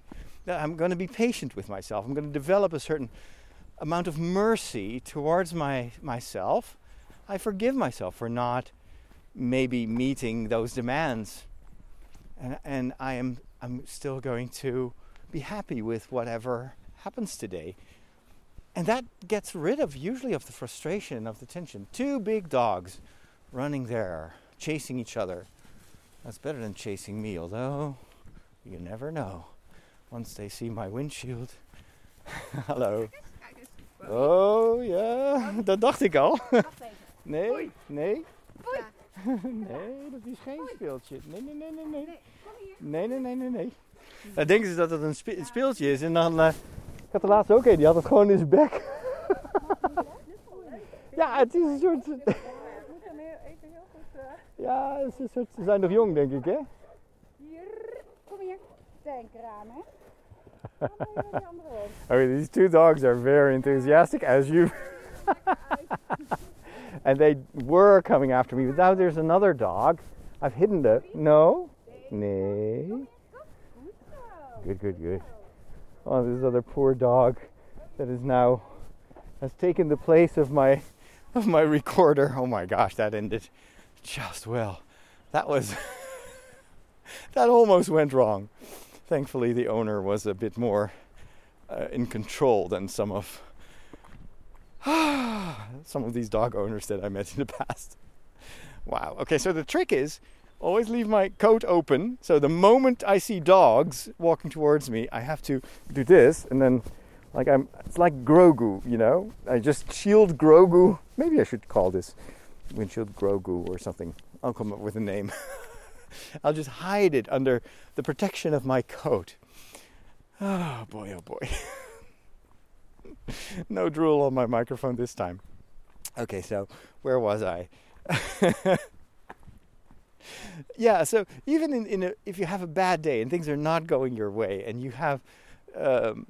I'm going to be patient with myself. I'm going to develop a certain amount of mercy towards my myself. I forgive myself for not maybe meeting those demands. And, and I am I'm still going to be happy with whatever happens today. And that gets rid of usually of the frustration of the tension. Two big dogs running there, chasing each other. That's better than chasing me, although you never know. Once they see my windshield. Hallo. Oh ja, dat dacht ik al. nee, nee. nee, dat is geen speeltje. Nee, nee, nee, nee, nee. Nee, kom hier. Nee, nee, nee, nee. Dan denken ze dat het een, spe- een speeltje is en dan... eh, ik had de laatste ook een, die had het gewoon in zijn bek. ja, het is een soort... Eh, Ja, het is een soort... Ze zijn nog jong, denk ik, hè? hier. Kom hier. Tankraan, hè? Okay, these two dogs are very enthusiastic, as you. and they were coming after me, but now there's another dog. I've hidden the. No? Nay. Good, good, good. Oh, this other poor dog that is now has taken the place of my of my recorder. Oh my gosh, that ended just well. That was that almost went wrong. Thankfully, the owner was a bit more uh, in control than some of some of these dog owners that I met in the past. Wow. Okay, so the trick is always leave my coat open. So the moment I see dogs walking towards me, I have to do this, and then, like I'm, it's like Grogu, you know. I just shield Grogu. Maybe I should call this windshield Grogu or something. I'll come up with a name. I'll just hide it under the protection of my coat. Oh boy, oh boy. no drool on my microphone this time. Okay, so where was I? yeah, so even in, in a, if you have a bad day and things are not going your way, and you have um,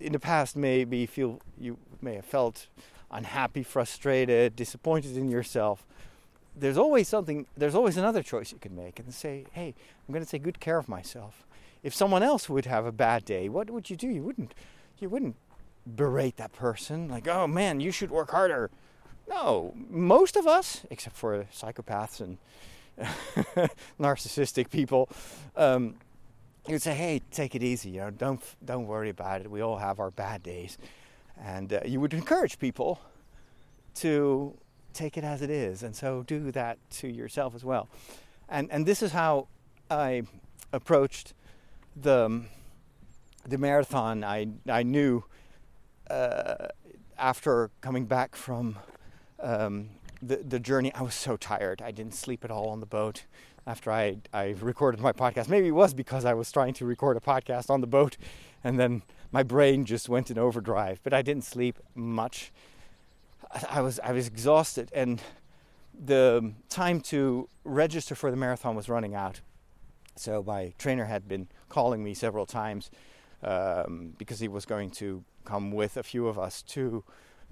in the past maybe feel you may have felt unhappy, frustrated, disappointed in yourself. There's always something. There's always another choice you can make, and say, "Hey, I'm going to take good care of myself." If someone else would have a bad day, what would you do? You wouldn't. You wouldn't berate that person like, "Oh man, you should work harder." No, most of us, except for psychopaths and narcissistic people, um, you'd say, "Hey, take it easy. You know, don't don't worry about it. We all have our bad days," and uh, you would encourage people to take it as it is, and so do that to yourself as well. And and this is how I approached the the marathon. I I knew uh, after coming back from um, the the journey, I was so tired. I didn't sleep at all on the boat after I I recorded my podcast. Maybe it was because I was trying to record a podcast on the boat, and then my brain just went in overdrive. But I didn't sleep much. I- was I was exhausted, and the time to register for the marathon was running out. So my trainer had been calling me several times um, because he was going to come with a few of us to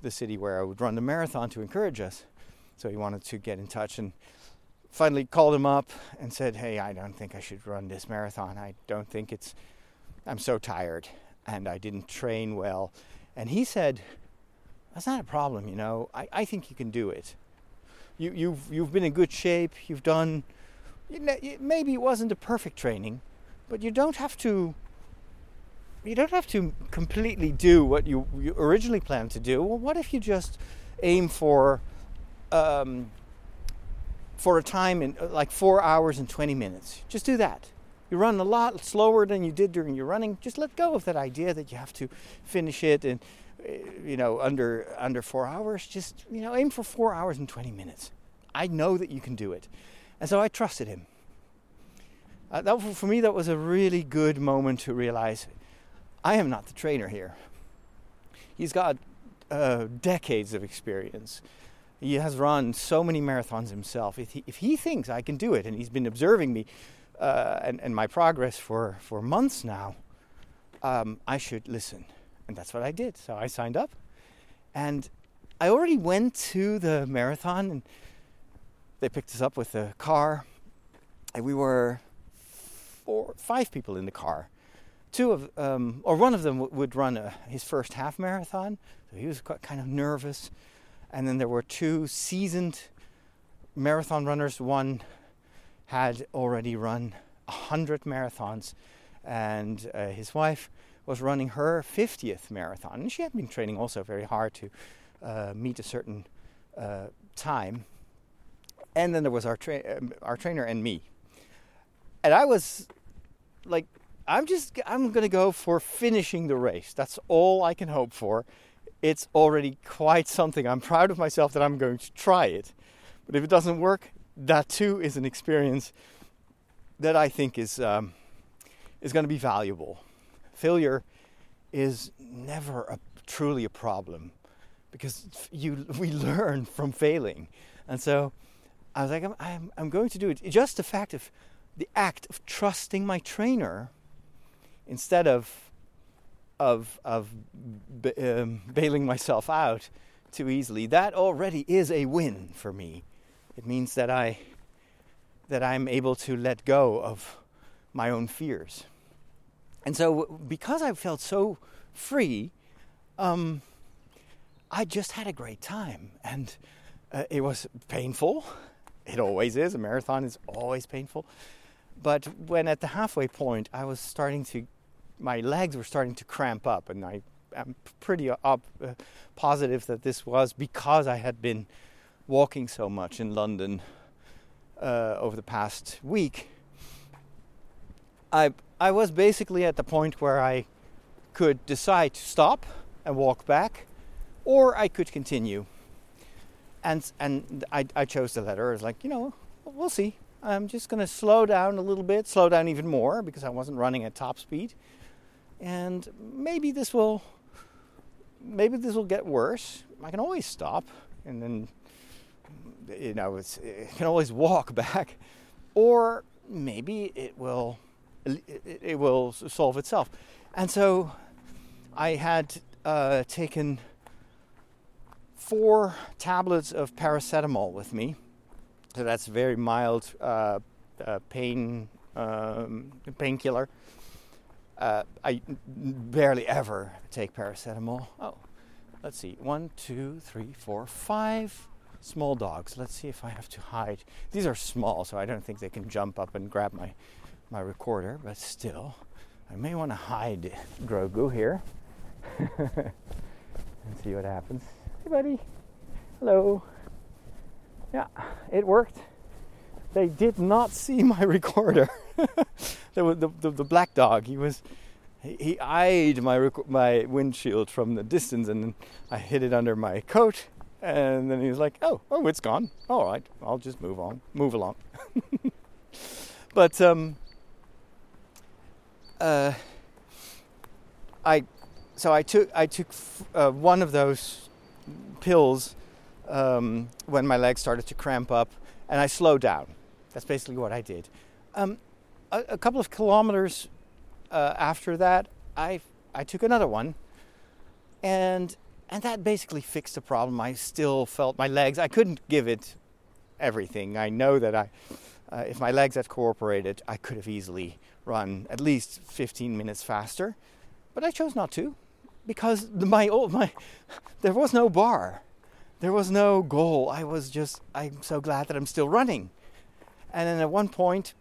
the city where I would run the marathon to encourage us. So he wanted to get in touch and finally called him up and said, "Hey, I don't think I should run this marathon. I don't think it's I'm so tired and I didn't train well." And he said, "That's not a problem, you know. I, I think you can do it. You you've you've been in good shape. You've done you know, maybe it wasn't a perfect training, but you don't have to. You don't have to completely do what you, you originally planned to do. Well, what if you just aim for, um, for a time in uh, like four hours and twenty minutes? Just do that. You run a lot slower than you did during your running. Just let go of that idea that you have to finish it uh, you know, under under four hours. Just you know, aim for four hours and twenty minutes. I know that you can do it. And so I trusted him. Uh, that, for me, that was a really good moment to realize I am not the trainer here. He's got uh, decades of experience. He has run so many marathons himself. If he, if he thinks I can do it, and he's been observing me uh, and, and my progress for, for months now, um, I should listen. And that's what I did. So I signed up. And I already went to the marathon and they picked us up with a car, and we were four, five people in the car. Two of, um, or one of them w- would run a, his first half marathon, so he was kind of nervous. And then there were two seasoned marathon runners. One had already run a hundred marathons, and uh, his wife was running her 50th marathon, and she had been training also very hard to uh, meet a certain uh, time and then there was our tra- um, our trainer and me. And I was like, I'm just I'm gonna go for finishing the race. That's all I can hope for. It's already quite something. I'm proud of myself that I'm going to try it. But if it doesn't work, that too is an experience that I think is um, is going to be valuable. Failure is never a, truly a problem because you we learn from failing, and so I was like, I'm, I'm, I'm going to do it. Just the fact of the act of trusting my trainer instead of of of um, bailing myself out too easily. That already is a win for me. It means that I that I'm able to let go of my own fears. And so, because I felt so free, um, I just had a great time. And uh, it was painful. It always is. A marathon is always painful. But when at the halfway point, I was starting to, my legs were starting to cramp up. And I am pretty up, uh, positive that this was because I had been walking so much in London uh, over the past week, I I was basically at the point where I could decide to stop and walk back, or I could continue. And and I I chose the latter. I was like, you know, we'll see. I'm just going to slow down a little bit, slow down even more because I wasn't running at top speed, and maybe this will maybe this will get worse. I can always stop and then you know, it can always walk back, or maybe it will it, will solve itself. And so, I had uh, taken four tablets of paracetamol with me. So that's very mild uh, uh, pain um, painkiller. Uh, I barely ever take paracetamol. Oh, let's see. One, two, three, four, five small dogs. Let's see if I have to hide. These are small, so I don't think they can jump up and grab my, my recorder, but still, I may want to hide Grogu here and see what happens. Hey, buddy. Hello. Yeah, it worked. They did not see my recorder. the, the, the, the, black dog, he was. He, eyed my rec- my windshield from the distance, and I hid it under my coat and then he was like, "Oh, oh, it's gone. All right, I'll just move on, move along." but um, uh, I, so I took I took uh, one of those pills um, when my legs started to cramp up, and I slowed down. That's basically what I did. Um, a, a, couple of kilometers uh, after that, I I took another one, and and that basically fixed the problem. I still felt my legs, I couldn't give it everything. I know that I, uh, if my legs had cooperated, I could have easily run at least 15 minutes faster. But I chose not to because my, old, my, there was no bar. There was no goal. I was just, I'm so glad that I'm still running. And then at one point,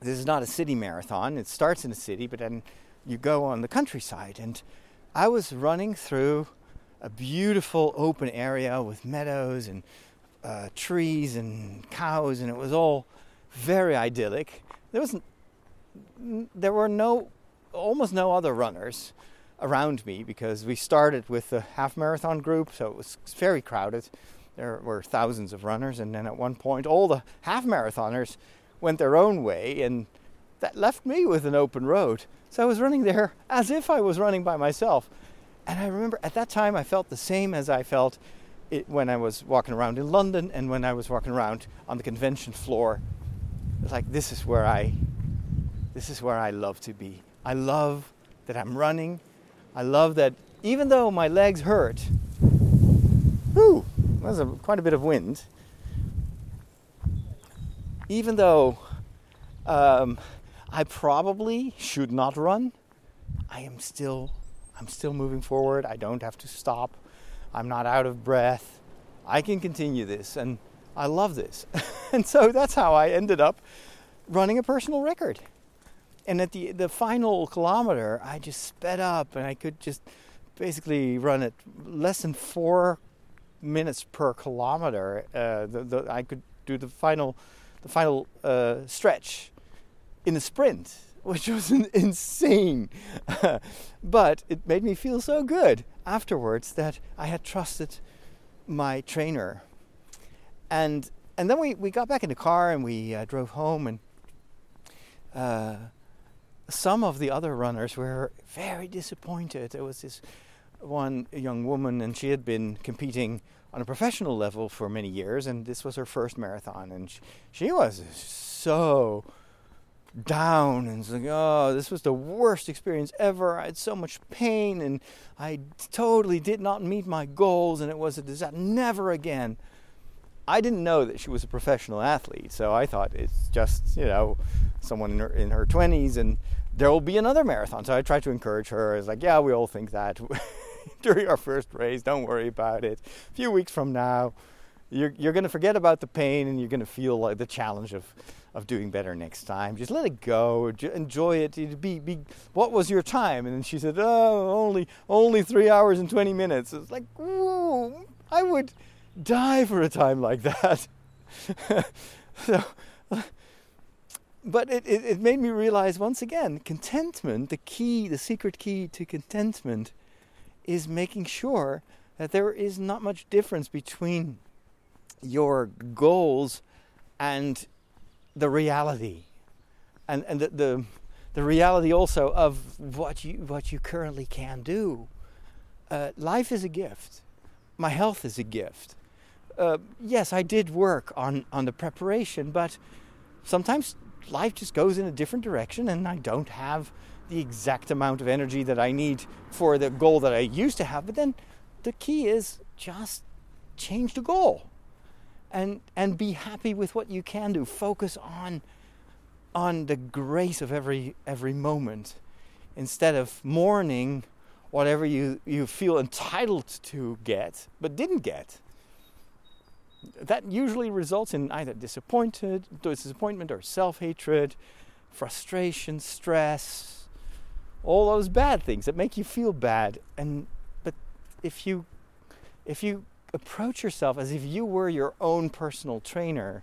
this is not a city marathon. It starts in a city, but then you go on the countryside. And I was running through a beautiful open area with meadows and uh, trees and cows, and it was all very idyllic. There wasn't, there were no, almost no other runners around me because we started with the half marathon group, so it was very crowded. There were thousands of runners, and then at one point, all the half marathoners went their own way, and that left me with an open road. So I was running there as if I was running by myself. And I remember at that time I felt the same as I felt when I was walking around in London and when I was walking around on the convention floor. It's like this is where I this is where I love to be. I love that I'm running. I love that even though my legs hurt, whew, there's a, quite a bit of wind. Even though um, I probably should not run, I am still I'm still moving forward. I don't have to stop. I'm not out of breath. I can continue this and I love this. and so that's how I ended up running a personal record. And at the the final kilometer, I just sped up and I could just basically run at less than four minutes per kilometer. Uh, the, the, I could do the final the final uh, stretch in a sprint which was insane. but it made me feel so good afterwards that I had trusted my trainer. And and then we, we got back in the car and we uh, drove home and uh, some of the other runners were very disappointed. There was this one young woman, and she had been competing on a professional level for many years, and this was her first marathon, and she, she was so down and like, oh, this was the worst experience ever. I had so much pain, and I totally did not meet my goals, and it was a disaster. Never again. I didn't know that she was a professional athlete, so I thought it's just you know someone in her in her twenties, and there will be another marathon. So I tried to encourage her. I was like, yeah, we all think that during our first race. Don't worry about it. A few weeks from now, you're you're going to forget about the pain, and you're going to feel like the challenge of of doing better next time. Just let it go. Enjoy it. Be, be, what was your time? And then she said, oh, only only three hours and twenty minutes. It's like, whoa, I would die for a time like that. so, but it, it, it made me realize once again contentment, the key, the secret key to contentment, is making sure that there is not much difference between your goals and the reality. And, and the, the, the reality also of what you, what you currently can do. Uh, life is a gift. My health is a gift uh, yes, I did work on, on the preparation, but sometimes life just goes in a different direction and I don't have the exact amount of energy that I need for the goal that I used to have. But then the key is just change the goal and and be happy with what you can do. Focus on on the grace of every every moment instead of mourning whatever you, you feel entitled to get but didn't get that usually results in either disappointed, disappointment or self-hatred, frustration, stress, all those bad things that make you feel bad. And but if you if you approach yourself as if you were your own personal trainer,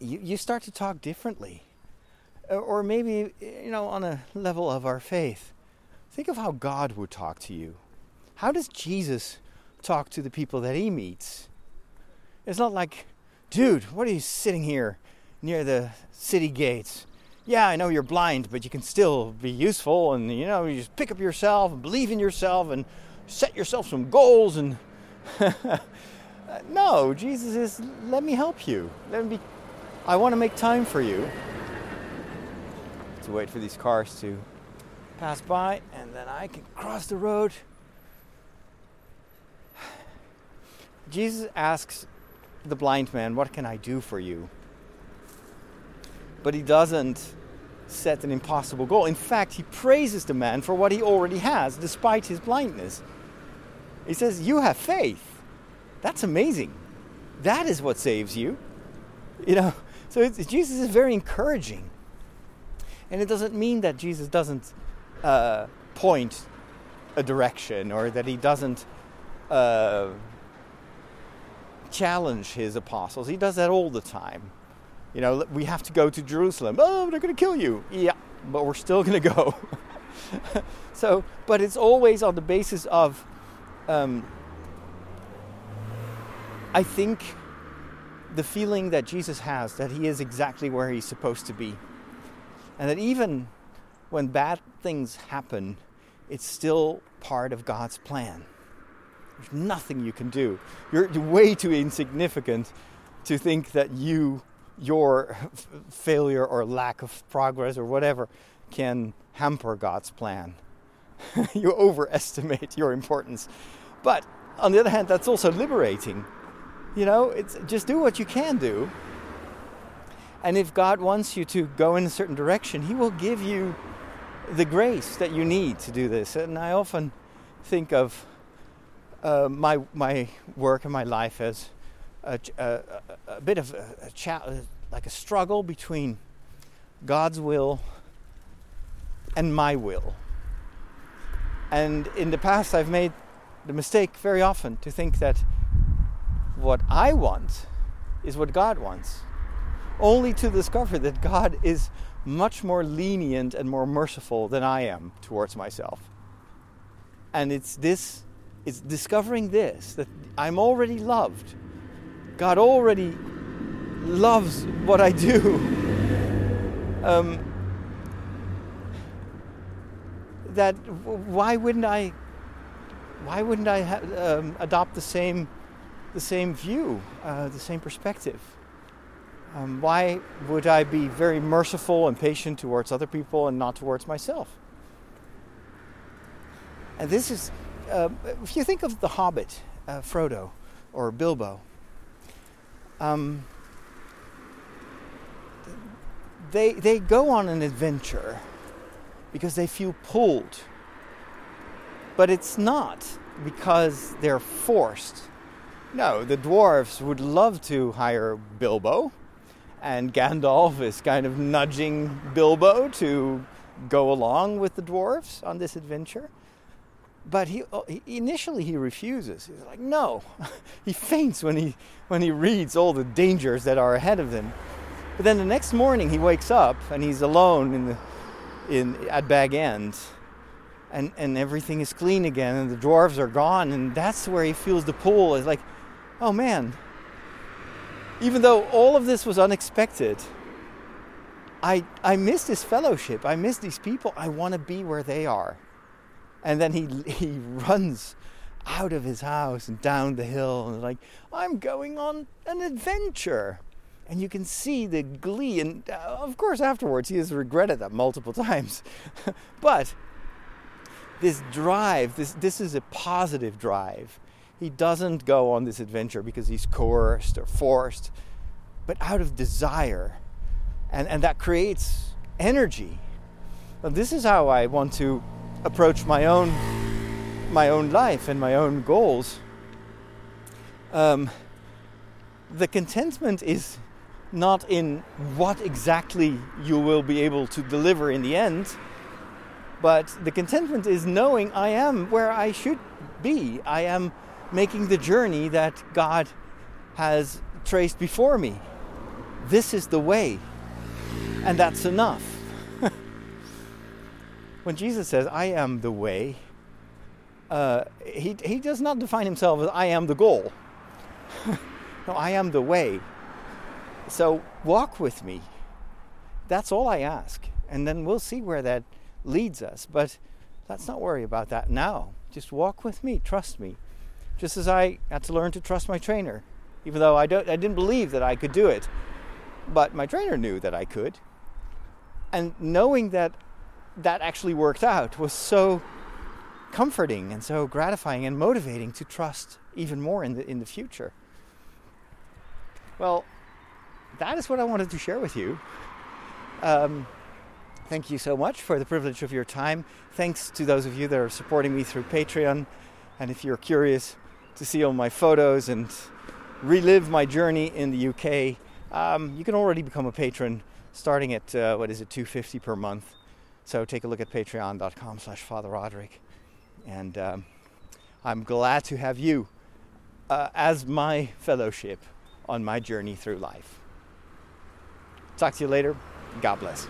you, you start to talk differently. Or maybe, you know, on a level of our faith. Think of how God would talk to you. How does Jesus talk to the people that he meets. It's not like, dude, what are you sitting here near the city gates? Yeah, I know you're blind, but you can still be useful and you know, you just pick up yourself and believe in yourself and set yourself some goals and No, Jesus is let me help you. Let me I want to make time for you. To wait for these cars to pass by and then I can cross the road Jesus asks the blind man, What can I do for you? But he doesn't set an impossible goal. In fact, he praises the man for what he already has, despite his blindness. He says, You have faith. That's amazing. That is what saves you. You know, so Jesus is very encouraging. And it doesn't mean that Jesus doesn't uh, point a direction or that he doesn't. Uh, challenge his apostles. He does that all the time. You know, we have to go to Jerusalem. Oh, they're going to kill you. Yeah, but we're still going to go. so, but it's always on the basis of, um, I think, the feeling that Jesus has that he is exactly where he's supposed to be. And that even when bad things happen, it's still part of God's plan. There's nothing you can do. You're way too insignificant to think that you, your f- failure or lack of progress or whatever, can hamper God's plan. you overestimate your importance. But on the other hand, that's also liberating. You know, it's just do what you can do. And if God wants you to go in a certain direction, He will give you the grace that you need to do this. And I often think of uh, my my work and my life as a, a, a bit of a, a cha- like a struggle between God's will and my will. And in the past, I've made the mistake very often to think that what I want is what God wants, only to discover that God is much more lenient and more merciful than I am towards myself. And it's this it's discovering this that I'm already loved God already loves what I do. Um, that why wouldn't I? Why wouldn't I ha- um, adopt the same, the same view, uh, the same perspective? Um, why would I be very merciful and patient towards other people and not towards myself? And this is, uh, if you think of the Hobbit, uh, Frodo or Bilbo, um, they they go on an adventure because they feel pulled. But it's not because they're forced. No, the dwarves would love to hire Bilbo, and Gandalf is kind of nudging Bilbo to go along with the dwarves on this adventure. But oh, he, initially he refuses. He's like, no. he faints when he when he reads all the dangers that are ahead of him. But then the next morning he wakes up and he's alone in the in at Bag End, and and everything is clean again, and the dwarves are gone, and that's where he feels the pull. Is like, oh man. Even though all of this was unexpected, I I miss this fellowship. I miss these people. I want to be where they are. And then he he runs out of his house and down the hill and like I'm going on an adventure. And you can see the glee and uh, of course afterwards he has regretted that multiple times. But this drive this this is a positive drive. He doesn't go on this adventure because he's coerced or forced but out of desire. And and that creates energy. This is how i want to approach my own my own life and my own goals um, the contentment is not in what exactly you will be able to deliver in the end, but the contentment is knowing I am where I should be. I am making the journey that God has traced before me. This is the way, and that's enough. When Jesus says, I am the way, uh, he, he does not define himself as I am the goal. no, I am the way. So walk with me. That's all I ask. And then we'll see where that leads us. But let's not worry about that now. Just walk with me, trust me. Just as I had to learn to trust my trainer, even though I, don't, I didn't believe that I could do it. But my trainer knew that I could. And knowing that that actually worked out was so comforting and so gratifying and motivating to trust even more in the, in the future. Well, that is what I wanted to share with you. Um, thank you so much for the privilege of your time. Thanks to those of you that are supporting me through Patreon. And if you're curious to see all my photos and relive my journey in the UK, um, you can already become a patron starting at uh, what is it, 250 per month. So take a look at patreon.com slash Father Roderick. And um, I'm glad to have you uh, as my fellowship on my journey through life. Talk to you later. God bless.